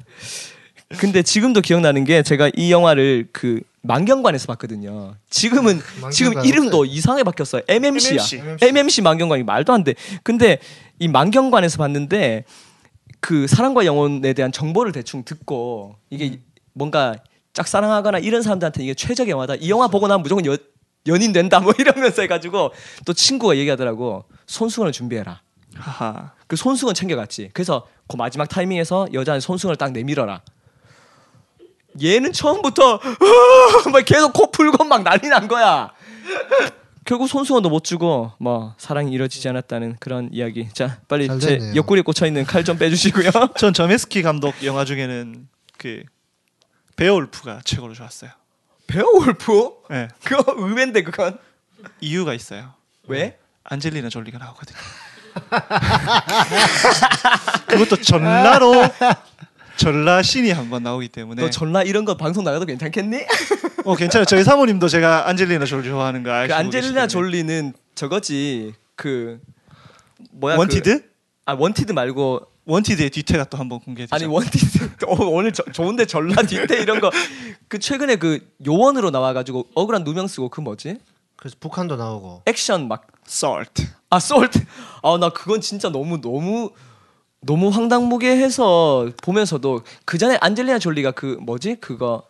근데 지금도 기억나는 게 제가 이 영화를 그 만경관에서 봤거든요. 지금은 지금 만경관 이름도 이상하게 바뀌었어요. MMC야. MMC. MMC 만경관이 말도 안 돼. 근데 이 만경관에서 봤는데 그 사랑과 영혼에 대한 정보를 대충 듣고 이게 뭔가 짝사랑하거나 이런 사람들한테 이게 최적의 영화다. 이 영화 보고 나면 무조건 여, 연인 된다 뭐 [LAUGHS] 이러면서 해가지고 또 친구가 얘기하더라고. 손수건을 준비해라. 하하. 그 손수건 챙겨갔지. 그래서 그 마지막 타이밍에서 여자는 손수건을 딱 내밀어라. 얘는 처음부터 [LAUGHS] 막 계속 코 풀고 막 난리 난 거야. 결국 손수건 도 못 주고 뭐 사랑이 이루어지지 않았다는 그런 이야기. 자 빨리 잘 제. 옆구리에 꽂혀 있는 칼 좀 빼주시고요. [LAUGHS] 전 저메스키 감독 영화 중에는 그 베어울프가 최고로 좋았어요. 베어울프? 네. 그거 의외인데 그건 이유가 있어요. 왜? 안젤리나 졸리가 나오거든요. [LAUGHS] 그것도 전라로 전라 신이 한번 나오기 때문에 너 전라 이런 거 방송 나가도 괜찮겠니? [LAUGHS] 어 괜찮아요. 저희 사모님도 제가 안젤리나 졸리 좋아하는 거 알고 그 안젤리나. 졸리는 저거지 그 뭐야 원티드? 그, 아 원티드 말고 원티드의 뒤태가 또 한번 공개되죠. 아니 원티드 [LAUGHS] 어, 오늘 저, 좋은데 전라 뒤태 이런 거 그 최근에 그 요원으로 나와가지고 억울한 누명 쓰고 그 뭐지 그래서 북한도 나오고. 액션 막 Salt. 아 솔트 아 나 그건 진짜 너무 너무 너무 황당무계 해서 보면서도 그 전에 안젤리나 졸리가 그 뭐지 그거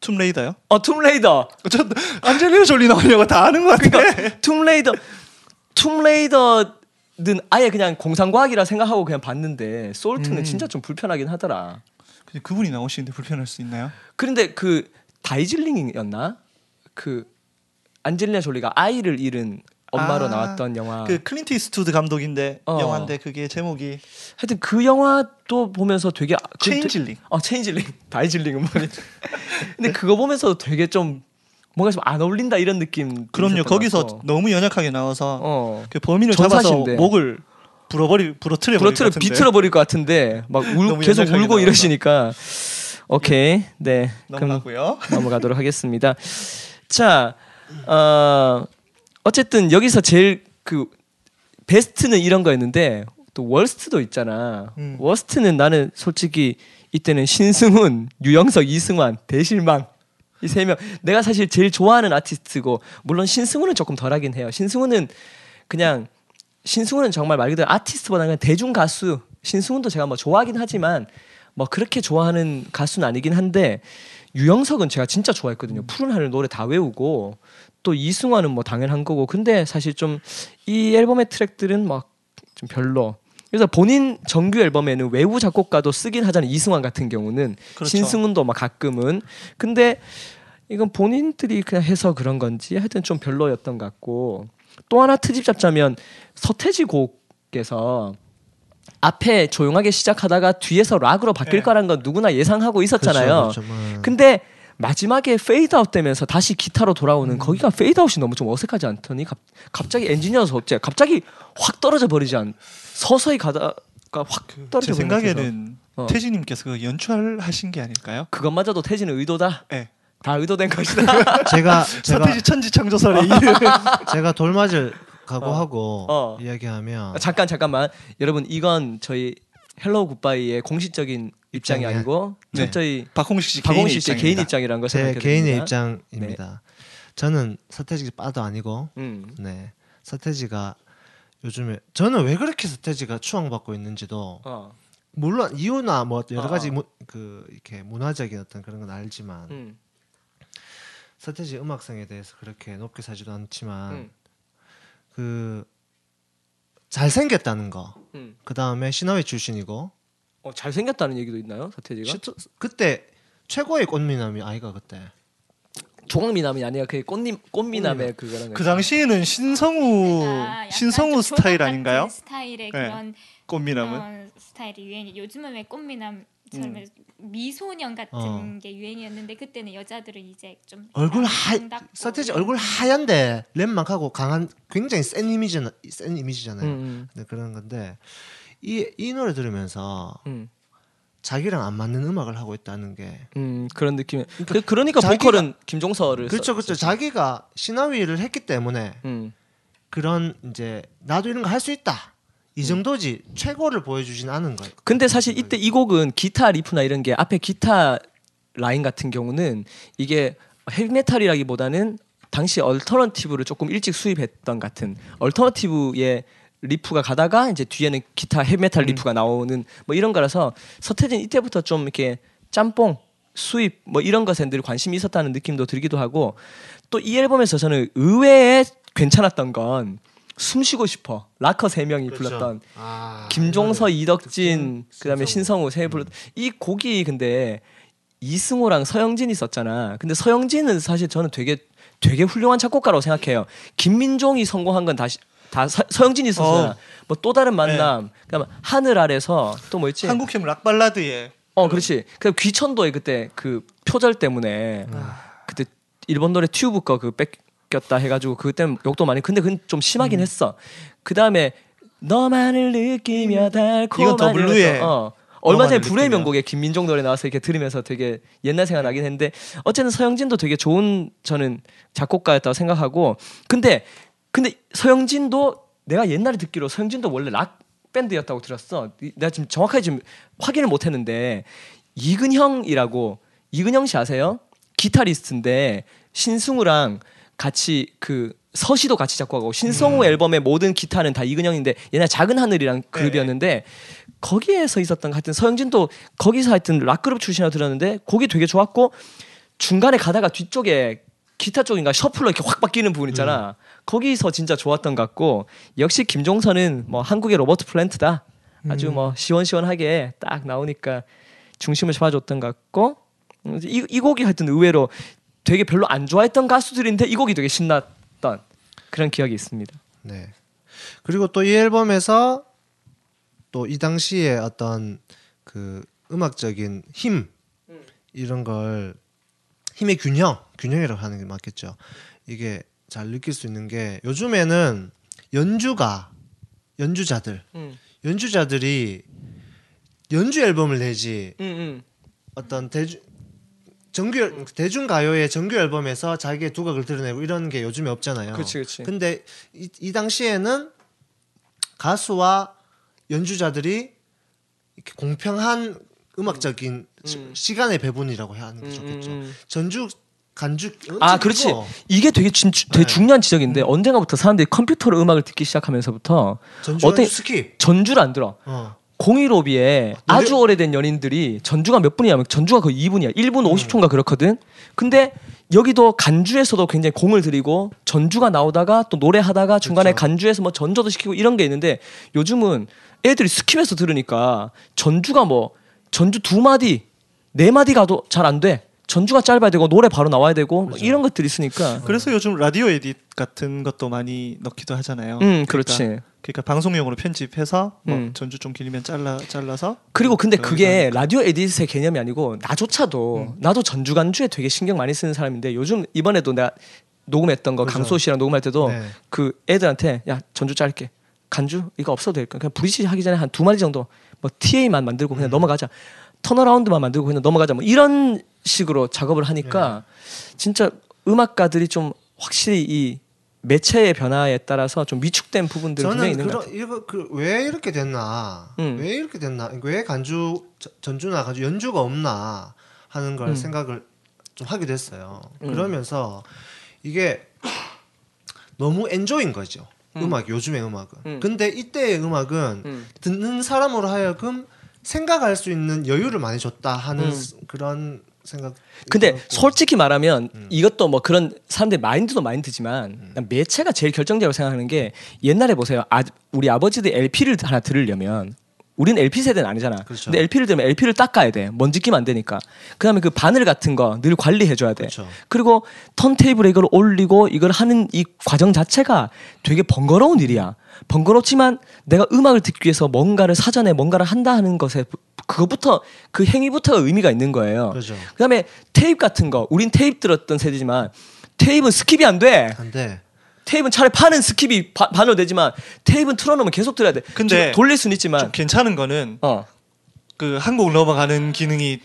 툼레이더요? 어 툼레이더 저 안젤리나 졸리 영화 다 아는 것 같아. 그러니까 툼레이더 툼레이더는 아예 그냥 공상과학이라 생각하고 그냥 봤는데 솔트는 음. 진짜 좀 불편하긴 하더라. 근데 그분이 나오시는데 불편할 수 있나요? 그런데 그 다이즐링이었나? 그 안젤리나 졸리가 아이를 잃은 엄마로 아, 나왔던 영화. 그 클린트 이스트우드 감독인데 어. 영화인데 그게 제목이 하여튼 그 영화도 보면서 되게 아- 그 체인질링. 어 체인질링. [LAUGHS] 다이즐링은 뭐니? [LAUGHS] 근데 그거 보면서 되게 좀 뭔가 좀 안 어울린다 이런 느낌. 그럼요. 거기서 같고. 너무 연약하게 나와서 어. 그 범인을 잡아서 전사신데. 목을 불어버리 부러뜨려 부러트를 비틀어 버릴 것 같은데 막 울, 계속 울고 나와서. 이러시니까 오케이 네 넘어가고요. 넘어가도록 하겠습니다. 자, 어, 어쨌든 여기서 제일 그 베스트는 이런 거였는데 또 월스트도 있잖아. 음. 월스트는 나는 솔직히 이때는 신승훈, 유영석, 이승환 대실망 이 세 명. 내가 사실 제일 좋아하는 아티스트고 물론 신승훈은 조금 덜하긴 해요. 신승훈은 그냥 신승훈은 정말 말 그대로 아티스트보다는 그냥 대중 가수. 신승훈도 제가 뭐 좋아하긴 하지만 뭐 그렇게 좋아하는 가수는 아니긴 한데 유영석은 제가 진짜 좋아했거든요. 푸른 하늘 노래 다 외우고 또 이승환은 뭐 당연한 거고 근데 사실 좀 이 앨범의 트랙들은 막 좀 별로. 그래서 본인 정규 앨범에는 외부 작곡가도 쓰긴 하잖아요. 이승환 같은 경우는 그렇죠. 신승훈도 막 가끔은 근데 이건 본인들이 그냥 해서 그런 건지 하여튼 좀 별로였던 것 같고 또 하나 트집 잡자면 서태지 곡에서 앞에 조용하게 시작하다가 뒤에서 락으로 바뀔 네. 거란 건 누구나 예상하고 있었잖아요. 그렇죠, 그렇죠. 음. 근데 마지막에 페이드아웃 되면서 다시 기타로 돌아오는 거기가 페이드아웃이 너무 좀 어색하지 않더니 갑, 갑자기 엔지니어서 어째 갑자기 확 떨어져 버리지 않 서서히 가다가 확 떨어져 제 버리면서 생각에는 어. 태지님께서 그 연출하신 게 아닐까요? 그것마저도 태지의 의도다. 네. 다 의도된 것이다. [LAUGHS] 제가 [LAUGHS] 제가 서태지 천지 창조설의 이 [LAUGHS] 제가 돌맞을 각오하고 어. 이야기하면 아, 잠깐 잠깐만 여러분 이건 저희 헬로우 굿바이의 공식적인 입장이 입장이야. 아니고 네. 철저히 박홍식 씨 박홍식 씨의 개인 입장입니다. 입장이라는 걸 제 생각해 개인의. 입장입니다. 저는 서태지 빠도 아니고 음. 네 서태지가 요즘에 저는 왜 그렇게 서태지가 추앙받고 있는지도 어. 물론 이유나 뭐 여러 어, 가지 어. 무, 그 이렇게 문화적인 어떤 그런 건 알지만 음. 서태지 음악성에 대해서 그렇게 높게 사지도 않지만 음. 그 잘생겼다는 거. 음. 그 다음에 신화위 출신이고 어, 잘생겼다는 얘기도 있나요 서태지가? 시- 그때 최고의 꽃미남이 아이가 그때 조각미남이 아니라 그 꽃님 꽃미남의 그거랑 그 당시에는 신성우 약간 신성우 좀 스타일 아닌가요? 스타일의 네. 그런 꽃미남은 어, 스타일이 유행이 요즘은 왜 꽃미남 처럼 음. 미소년 같은 어. 게 유행이었는데 그때는 여자들은 이제 좀 얼굴 하 서태지 얼굴 하얀데 랩만 하고 강한 굉장히 센 이미지 센 이미지잖아요. 음, 네, 그런 건데 이 이 노래 들으면서 음, 자기랑 안 맞는 음악을 하고 있다는 게 음, 그런 느낌. 그, 그러니까 자기가- 보컬은 김종서를 그렇죠, 써- 그렇죠. 자기가 시나위를 했기 때문에 음, 그런 이제 나도 이런 거 할 수 있다. 이 정도지 최고를 보여주진 않은 거예요. 근데 사실 이때 이 곡은 기타 riff나 이런 게 앞에 기타 라인 같은 경우는 이게 헤비메탈이라기보다는 당시 alternative를 조금 일찍 수입했던 같은 alternative의 riff가 가다가 이제 뒤에는 기타 헤비메탈 riff가 나오는 뭐 이런 거라서 서태지 이때부터 좀 이렇게 짬뽕 수입 뭐 이런 것에 늘 관심이 있었다는 느낌도 들기도 하고 또 이 앨범에서 저는 의외에 괜찮았던 건 숨쉬고 싶어 락커 세 명이 불렀던 아, 김종서, 이덕진, 그 그다음에 신성우 세 불렀. 이 곡이 근데 이승우랑 서영진이 썼잖아. 근데 서영진은 사실 저는 되게 되게 훌륭한 작곡가라고 생각해요. 김민종이 성공한 건 다시 다 서, 서영진이 썼잖아. 어. 뭐또 다른 만남, 그다음 하늘 아래서 또 뭐 있지? 한국형 락 발라드의 어, 그렇지. 그 귀천도에 그때 그 표절 때문에 그때 일본 노래 튜브 거그 뺏겼다 해가지고 그때 욕도 많이. 근데 그건 좀 심하긴 했어. 그 다음에 너만을 느끼며 달콤한 이건 이런 거. 어. 얼마 전에 불의. 명곡에 김민종 노래 나와서 이렇게 들으면서 되게 옛날 생각 나긴 했는데 어쨌든 서영진도 되게 좋은 저는 작곡가였다고 생각하고 근데 근데 서영진도 내가 옛날에 듣기로 서영진도 원래 락 밴드였다고 들었어. 이- 내가 지금 정확하게 지금 확인을 못 했는데 이근형이라고 이근형 씨 아세요? 기타리스트인데 신승우랑 같이 그 서시도 같이 작곡하고 신성우 앨범의 모든 기타는 다 이근형인데 옛날 작은 하늘이랑 그룹이었는데 거기에서 있었던 하여튼 서영진도 거기서 하여튼 락 그룹 출신이라고 들었는데 곡이 되게 좋았고 중간에 가다가 뒤쪽에 기타 쪽인가 셔플로 이렇게 확 바뀌는 부분 있잖아. 거기서 진짜 좋았던 것 같고 역시 김종서는 뭐 한국의 로버트 플랜트다. 아주 뭐 시원시원하게 딱 나오니까 중심을 잡아줬던 것 같고 음, 이, 이 곡이 하여튼 의외로 되게 별로 안 좋아했던 가수들인데 이 곡이 되게 신났던 그런 기억이 있습니다. 네. 그리고 또 이 앨범에서 또 이 당시에 어떤 그 음악적인 힘 이런 걸 힘의 균형 균형이라고 하는 게 맞겠죠. 이게 잘 느낄 수 있는 게 요즘에는 연주가 연주자들 음. 연주자들이 연주 앨범을 내지 음, 음. 어떤 대중 정규 대중 가요의 정규 앨범에서 자기의 두각을 드러내고 이런 게 요즘에 없잖아요. 그렇지, 그렇지. 근데 이, 이 당시에는 가수와 연주자들이 이렇게 공평한 음악적인 시- 음. 시 간의 배분이라고 해야 하는 게 음, 좋겠죠. 음, 음. 전주 간주 아, 그렇지. 이거 이게 되게 진, 되게 네. 중요한 지적인데 언젠가부터 사람들이 컴퓨터로 음악을 듣기 시작하면서부터 간주 skip. 전주를 안 들어. 어. 공일오비의 아주 오래된 연인들이 전주가 몇 분이냐면 전주가 거의 2분이야. 1분 음. 50초인가 그렇거든. 근데 여기도 간주에서도 굉장히 공을 들이고 전주가 나오다가 또 노래하다가 중간에 그렇죠. 간주에서 뭐 전조도 시키고 이런 게 있는데 요즘은 애들이 skip해서 들으니까 전주가 뭐 전주 두 마디 네 마디 가도 잘 안 돼. 전주가 짧아야 되고 노래 바로 나와야 되고 뭐 이런 것들이 있으니까. 그래서 요즘 radio edit 같은 것도 많이 넣기도 하잖아요. 음, 그렇지. 그러니까, 그러니까 방송용으로 편집해서 뭐 음. 전주 좀 길면 잘라 잘라서 그리고 근데 그 그게 radio edit의 개념이 아니고 나조차도 음. 나도 전주 간주에 되게 신경 많이 쓰는 사람인데 요즘 이번에도 내가 녹음했던 거 그죠. 강소 씨랑 녹음할 때도 네. 그 애들한테 야 전주 짧게 간주 이거 없어도 될까 그냥 브리지 하기 전에 한 두 마디 정도 뭐 TA만 만들고 음. 그냥 넘어가자 턴어라운드만 만들고 그냥 넘어가자 뭐 이런 식으로 작업을 하니까 네. 진짜 음악가들이 좀 확실히 이 매체의 변화에 따라서 좀 위축된 부분들이 분명히 저는 있는 것 그러, 같아요. 이거 그 왜 이렇게 됐나? 음. 왜 이렇게 됐나? 왜 간주 저- 전주나 간주 연주가 없나 하는 걸 음. 생각을 좀 하게 됐어요. 음. 그러면서 이게 너무 엔조인 거죠. 음. 악 요즘의 음악은. 음. 근데 이때의 음악은 음. 듣는 사람으로 하여금 생각할 수 있는 여유를 많이 줬다 하는 음. 스- 그런 생각. 근데. 솔직히 말하면 음. 이것도 뭐 그런 사람들 마인드도 마인드지만 난 매체가 제일 결정적으로 생각하는 게 옛날에 보세요. 아, 우리 아버지들 LP를 하나 들으려면 우린 LP 세대는 아니잖아. 그렇죠. 근데 LP를 들으면 LP를 닦아야 돼. 먼지 끼면 안 되니까. 그다음에 그 바늘 같은 거 늘 관리해 줘야 돼. 그렇죠. 그리고 턴테이블에 이걸 올리고 이걸 하는 이 과정 자체가 되게 번거로운 일이야. 번거롭지만 내가 음악을 듣기 위해서 뭔가를 사전에 뭔가를 한다 하는 것에 그것부터 그 행위부터가 의미가 있는 거예요. 그렇죠. 그다음에 테이프 같은 거 우린 테이프 들었던 세대지만 테이프는 skip이 안 돼. 한데 테이프는 차라리 파는 skip이 바, 반으로 되지만 테이프는 틀어놓으면 계속 들어야 돼. 근데 돌릴 수는 좀 있지만 괜찮은 거는 어. 그 한 곡 넘어가는 기능이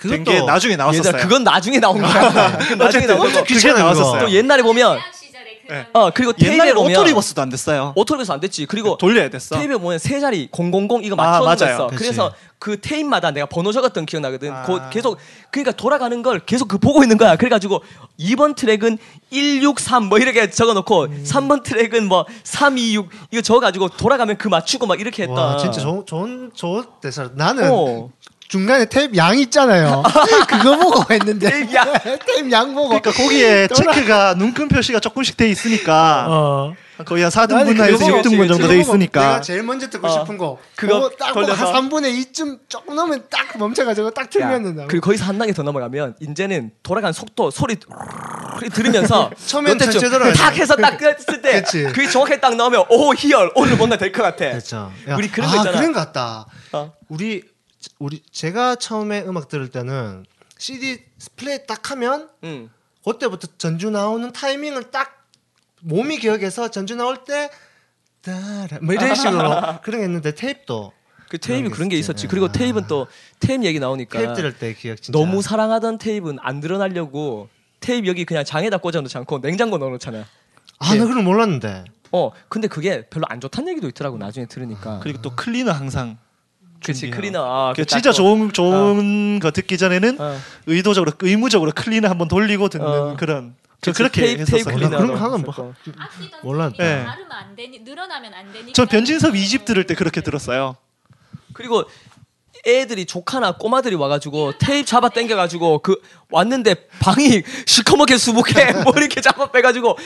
된게 그것도 나중에 나왔었어요. 그건 나중에 나온 거야. [LAUGHS] 그건 나중에 나온 거고. 그게 나왔었어요. 또 옛날에 보면 그런 어 그리고 테이프에 옛날에 보면 오토리버스도 안 됐어요. 오토리버스 안 됐지. 그리고 돌려야 됐어. 테이프에 보면 세 자리 000 이거 아, 맞춰 놓은 거 맞아요. 있어. 그치. 그래서 그 테이프마다 내가 번호 적었던 기억 나거든. 아. 그 계속 그러니까 돌아가는 걸 계속 그 보고 있는 거야. 그래가지고 2번 트랙은 163 뭐 이렇게 적어놓고 음. 3번 트랙은 뭐 326 이거 적어가지고 돌아가면 그 맞추고 막 이렇게 했다. 와 진짜 좋은 좋은 좋은 대사. 나는 어. 중간에 테이프 양 있잖아요. [LAUGHS] 그거 보고 했는데 테이프 양. [LAUGHS] 테이프 양 보고. 그러니까 거기에 [LAUGHS] 체크가 눈금 표시가 조금씩 돼 있으니까 어. 거의 한 나는 4등분에서 그거 보고 6등분 정도 돼 있으니까 내가 제일 먼저 듣고 어. 싶은 거 그거 그거 딱 보고 한 돌려서? 3분의 2쯤 조금 넘으면 딱 멈춰가지고 딱 야, 틀면은 나. 그리고 거기서 한 단계 더 넘어가면 이제는 돌아가는 속도 소리 들으면서 처음엔 전체. 탁 해서 딱 했을 때. 그게 정확하게 딱 나오면 오 희열 오늘 뭔가 될 것 같아. 그렇죠. 우리 그런 거 아, 있잖아. 그런 것 같다. 어. 우리 우리 제가 처음에 음악 들을 때는 CD 플레이 딱 하면 응. 그때부터 전주 나오는 타이밍을 딱 몸이 기억해서 전주 나올 때 따라 뭐 이런 식으로 [LAUGHS] 그런 게 있는데 테이프도 그 테이프 그런 게 있었지. 그리고 아. 테이프는 또 테이프 얘기 나오니까 테이프 들을 때 기억 진짜 너무 사랑하던 테이프는 안 늘어나려고 테이프 여기 그냥 장에다 꽂아놓지 않고 냉장고 넣어놓잖아. 아나 그런 거 몰랐는데 어 근데 그게 별로 안 좋다는 얘기도 있더라고 나중에 들으니까. 그리고 또 클리너 항상 그치. 클리너. 아, 그그 진짜. 좋은 좋은 거 듣기 전에는 어. 의도적으로 의무적으로 클리너 한번 돌리고 듣는 어. 그런 저 그렇게 했었어요. 클리너. 그런 있었고. 뭐 네. 안 되니 늘어나면 안 되니까. 전 변진섭 2집 들을 때 그렇게 들었어요. 그리고 애들이 조카나 꼬마들이 와가지고 테이프 잡아 당겨가지고 그 왔는데 방이 [LAUGHS] 시커멓게 수북해 [LAUGHS] 뭐 이렇게 잡아 빼가지고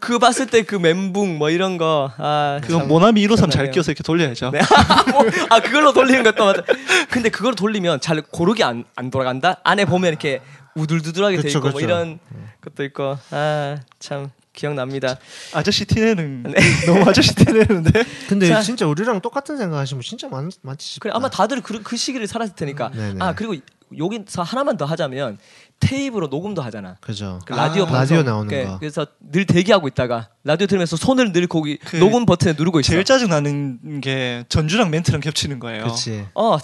그 봤을 때 그 멘붕 뭐 이런 거 아 그건 모나미 153 잘. 끼워서 이렇게 돌려야죠. 네. [LAUGHS] 뭐, 아 그걸로 돌리는 것도 맞아. 근데 그걸 돌리면 잘 고르게 안, 안 돌아간다. 안에 보면 이렇게 우둘두둘하게 돼 그쵸, 있고 뭐 그쵸. 이런 것도 있고 아 참 기억납니다. 아저씨 티내는 [LAUGHS] 너무 아저씨 티내는데 근데 자. 진짜 우리랑 똑같은 생각하시면 진짜 많 많지 그래 아마 다들 그, 그 시기를 살았을 테니까. 네네. 아 그리고 여기서 하나만 더 하자면 테이프로 녹음도 하잖아. 그죠. 그 라디오 아, 방송. 라디오 나오는 그- 거. 그래서 늘 대기하고 있다가 라디오 들으면서 손을 늘 거기 그 녹음 버튼에 누르고 있어. 제일 짜증 나는 게 전주랑 멘트랑 겹치는 거예요. 그렇지. 어, 하,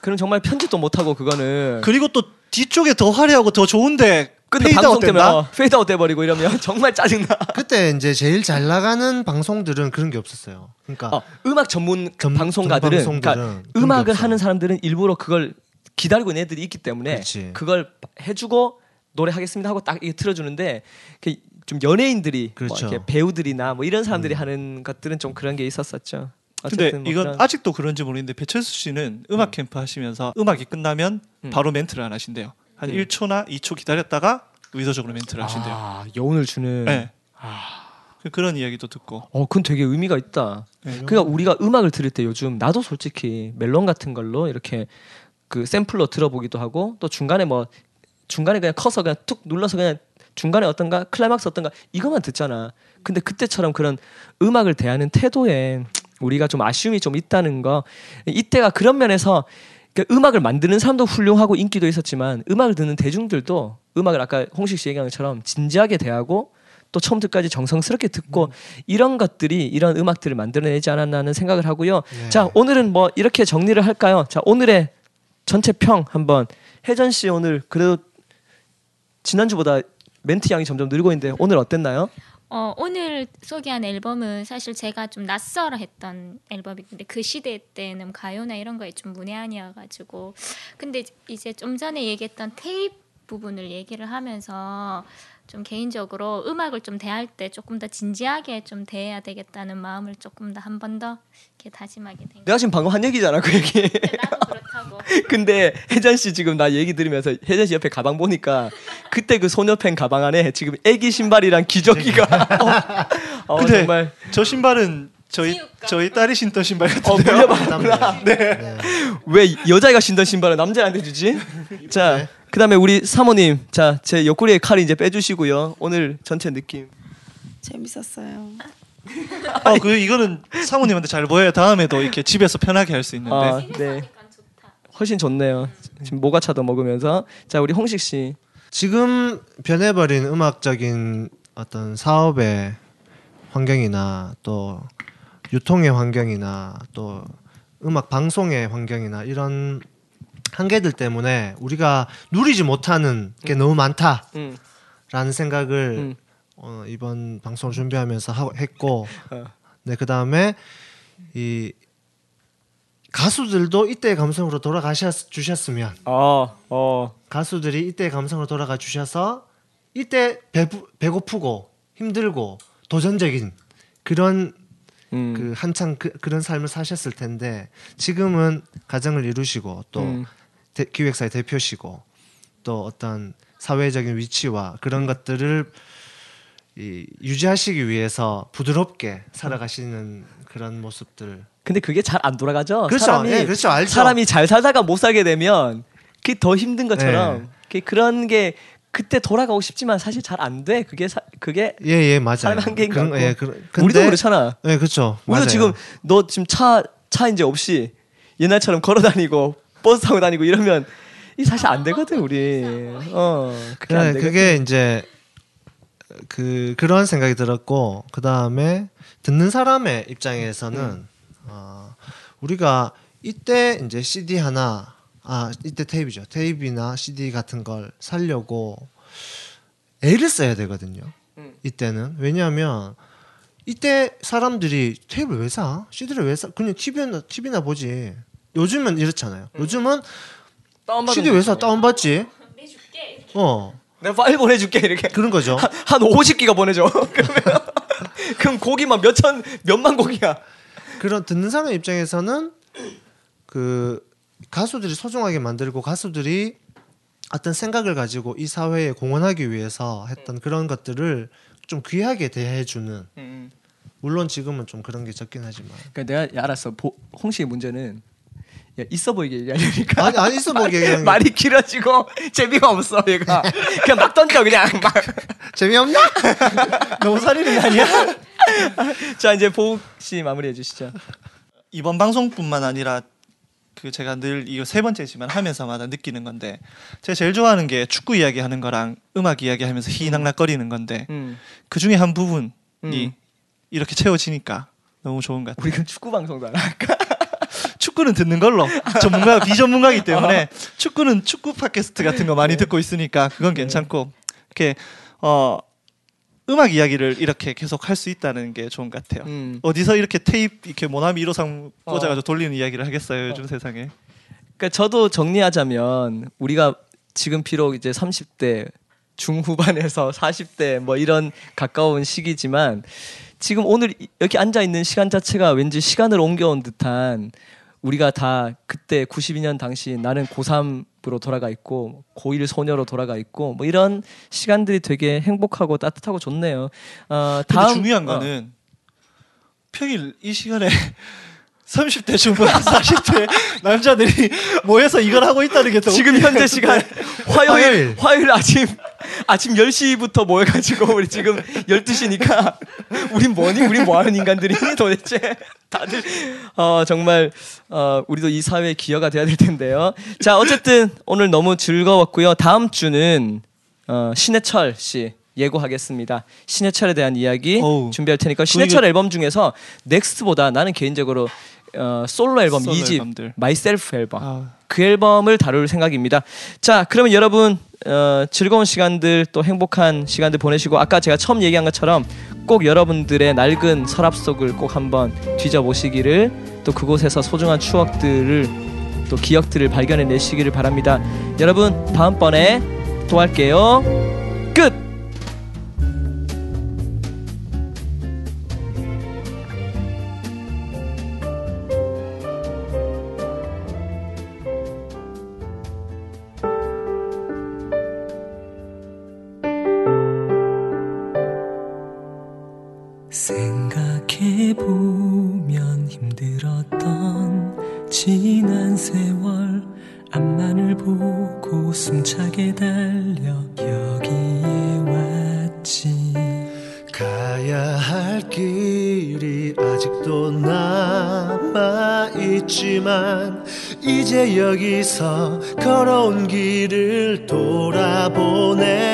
그럼 정말 편집도 못 하고 그거는 그리고 또 뒤쪽에 더 화려하고 더 좋은데 근데 페이드아웃 방송 때문에. 어, 페이드아웃 돼버리고 이러면 [LAUGHS] 정말 짜증나. 그때 이제 제일 잘 나가는 방송들은 그런 게 없었어요. 그러니까 어, 음악 전문 전- 방송가들은 전 그러니까 방송들은 게 음악을. 하는 사람들은 일부러 그걸 기다리고 있는 애들이 있기 때문에 그렇지. 그걸 해주고 노래하겠습니다 하고 딱 이게 틀어주는데 그좀 연예인들이 뭐 그렇죠. 이렇게 배우들이나 뭐 이런 사람들이 하는 것들은 좀 그런 게 있었었죠. 근데 뭐 이건 그런- 아직도 그런지 모르겠는데 배철수 씨는 음악 캠프 하시면서 음악이 끝나면 음. 바로 멘트를 안 하신대요. 한 음. 1초나 2초 기다렸다가 의도적으로 멘트를 하신대요. 아, 여운을 주는. 네. 그- 그런 이야기도 듣고. 어, 그건 되게 의미가 있다. 네. 그러니까 우리가 음악을 들을 때 요즘 나도 솔직히 멜론 같은 걸로 이렇게 그 샘플로 들어보기도 하고 또 중간에 뭐 중간에 그냥 커서 그냥 툭 눌러서 그냥 중간에 어떤가 클라이막스 어떤가 이것만 듣잖아. 근데 그때처럼 그런 음악을 대하는 태도에 우리가 좀 아쉬움이 좀 있다는 거 이때가 그런 면에서 그러니까 음악을 만드는 사람도 훌륭하고 인기도 있었지만 음악을 듣는 대중들도 음악을 아까 홍식 씨 얘기한 것처럼 진지하게 대하고 또 처음부터까지 정성스럽게 듣고 이런 것들이 이런 음악들을 만들어내지 않았나 하는 생각을 하고요. 네. 자 오늘은 뭐 이렇게 정리를 할까요? 자 오늘의 전체 평 한번 혜전 씨 오늘 그래도 지난주보다 멘트 양이 점점 늘고 있는데 오늘 어땠나요? 어, 오늘 소개한 앨범은 사실 제가 좀 낯설어 했던 앨범인데 그 시대 때는 가요나 이런 거에 좀 문외한이어가지고. 근데 이제 좀 전에 얘기했던 테이프 부분을 얘기를 하면서 좀 개인적으로 음악을 좀 대할 때 조금 더 진지하게 좀 대해야 되겠다는 마음을 조금 더 한 번 더 이렇게 다짐하게 된. 내가 지금 방금 한 얘기잖아 그 얘기. 나도 그렇다고. [LAUGHS] 근데 혜전 씨 지금 나 얘기 들으면서 혜전 씨 옆에 가방 보니까 그때 그 소녀팬 가방 안에 지금 애기 신발이랑 기저귀가 [LAUGHS] 어, 어, 근데 정말 저 신발은 저희 지울까? 저희 딸이 신던 신발 어 같은데요. 물려봤구나. 네. 왜 여자애가 신던 신발을 남자한테 주지? 자, 그다음에 우리 사모님, 자, 제 옆구리에 칼 이제 빼주시고요. 오늘 전체 느낌. 재밌었어요. 어, 그 이거는 사모님한테 잘 보여요. 다음에도 이렇게 집에서 편하게 할 수 있는데. 아, 네. 훨씬 좋네요. 지금 모가차도 먹으면서 자, 우리 홍식 씨. 지금 변해버린 음악적인 어떤 사업의 환경이나 또 유통의 환경이나 또 음악 방송의 환경이나 이런 한계들 때문에 우리가 누리지 못하는 게 너무 많다라는 음, 생각을 음. 어, 이번 방송을 준비하면서 하, 했고 [LAUGHS] 어. 네 그다음에 이 가수들도 이때의 감성으로 돌아가셨 주셨으면 어, 어, 가수들이 이때 감성으로 돌아가 주셔서 이때 배부, 배고프고 힘들고 도전적인 그런 음, 그 한창 그, 그런 삶을 사셨을 텐데 지금은 가정을 이루시고 또 음. 대- 기획사의 대표시고 또 어떤 사회적인 위치와 그런 것들을 이, 유지하시기 위해서 부드럽게 살아가시는 그런 모습들 근데 그게 잘 안 돌아가죠. 그렇죠. 사람이 예, 그렇죠. 알죠. 사람이 잘 살다가 못 살게 되면 그게 더 힘든 것처럼 네. 그런 게 그때 돌아가고 싶지만 사실 잘 안 돼. 그게 사, 그게 예예 맞아요. 사람의 한계인 것 그런- 같고. 예, 우리도 근데- 그렇잖아. 예 그렇죠. 우리도 맞아요. 지금 너 지금 차 차 이제 없이 옛날처럼 걸어 다니고 버스 타고 다니고 이러면 이 사실 안 되거든 우리. 어 그게 안 그래. 그게 이제 그 그런 생각이 들었고 그 다음에 듣는 사람의 입장에서는 음. 어, 우리가 이때 이제 CD 하나 아 이때 테이프죠 테이프나 CD 같은 걸 살려고 애를 써야 되거든요. 음. 이때는 왜냐하면 이때 사람들이 테이프를 왜 사? CD를 왜 사? 그냥 TV나 TV나 보지. 요즘은 이렇잖아요. 음. 요즘은 CD 왜 사? 다운받지. 내줄게. 어 내가 파일 보내줄게 이렇게 그런 거죠. 한 50기가 보내줘. [LAUGHS] 그러면 그럼 곡이만 몇천 몇만 곡이야. 그런 듣는 사람 입장에서는 그 가수들이 소중하게 만들고 가수들이 어떤 생각을 가지고 이 사회에 공헌하기 위해서 했던 그런 것들을 좀 귀하게 대해주는 물론 지금은 좀 그런 게 적긴 하지만 그러니까 내가 야, 알았어. 보, 홍식의 문제는 야, 있어 보이게 얘기하려니까 아니 안 있어 보게 얘기하는 게 말이 길어지고 [LAUGHS] 재미가 없어 얘가 그냥 막 던져 그냥 막. [LAUGHS] 재미없나? [LAUGHS] 너무 살리는 거 아니야? 자 이제 보욱 씨 마무리해 주시죠. 이번 방송뿐만 아니라 그 제가 늘 이거 세 번째지만 하면서마다 느끼는 건데 제가 제일 좋아하는 게 축구 이야기 하는 거랑 음악 이야기 하면서 희낙낙거리는 건데 음. 그 중에 한 부분이 음. 이렇게 채워지니까 너무 좋은 것 같아요. 우리 그 축구 방송도 안 할까? 축구는 듣는 걸로 전문가 [LAUGHS] 비전문가이기 때문에 축구는 축구 팟캐스트 같은 거 많이 듣고 있으니까 그건 괜찮고 이렇게 어 음악 이야기를 이렇게 계속 할 수 있다는 게 좋은 것 같아요. 음. 어디서 이렇게 테이프 이렇게 모나미 1호상 어. 꽂아가지고 돌리는 이야기를 하겠어요 요즘 세상에. 그러니까 저도 정리하자면 우리가 지금 비록 이제 30대 중후반에서 [LAUGHS] 40대 뭐 이런 가까운 시기지만 지금 오늘 이- 여기 앉아 있는 시간 자체가 왠지 시간을 옮겨온 듯한 우리가 다 그때 92년 당시 나는 고3으로 돌아가 있고 고1 소녀로 돌아가 있고 뭐 이런 시간들이 되게 행복하고 따뜻하고 좋네요. 어, 다음 중요한 어. 거는 평일 이 시간에 [LAUGHS] 30대 중반 [LAUGHS] 40대 남자들이 모여서 이걸 하고 있다는 게더 지금 현재 시간 화요일 화요일. 화요일 아침 아침 10시부터 모여 가지고 우리 지금 12시니까 우린 뭐니? 우린 뭐 하는 인간들이니 도대체? 다들 어 정말 어 우리도 이 사회의 기여가 돼야 될 텐데요. 자, 어쨌든 오늘 너무 즐거웠고요. 다음 주는 어 신해철 씨 예고하겠습니다. 신해철에 대한 이야기 어우. 준비할 테니까 신해철 앨범 중에서 넥스트보다 나는 개인적으로 어, 솔로 앨범 솔로 2집 앨범들. Myself 앨범 아. 그 앨범을 다룰 생각입니다. 자, 그러면 여러분 어, 즐거운 시간들 또 행복한 시간들 보내시고 아까 제가 처음 얘기한 것처럼 꼭 여러분들의 낡은 서랍 속을 꼭 한번 뒤져보시기를 또 그곳에서 소중한 추억들을 또 기억들을 발견해 내시기를 바랍니다. 여러분 다음번에 또 할게요. 끝. 보고 숨차게 달려 여기에 왔지. 가야 할 길이 아직도 남아 있지만 이제 여기서 걸어온 길을 돌아보네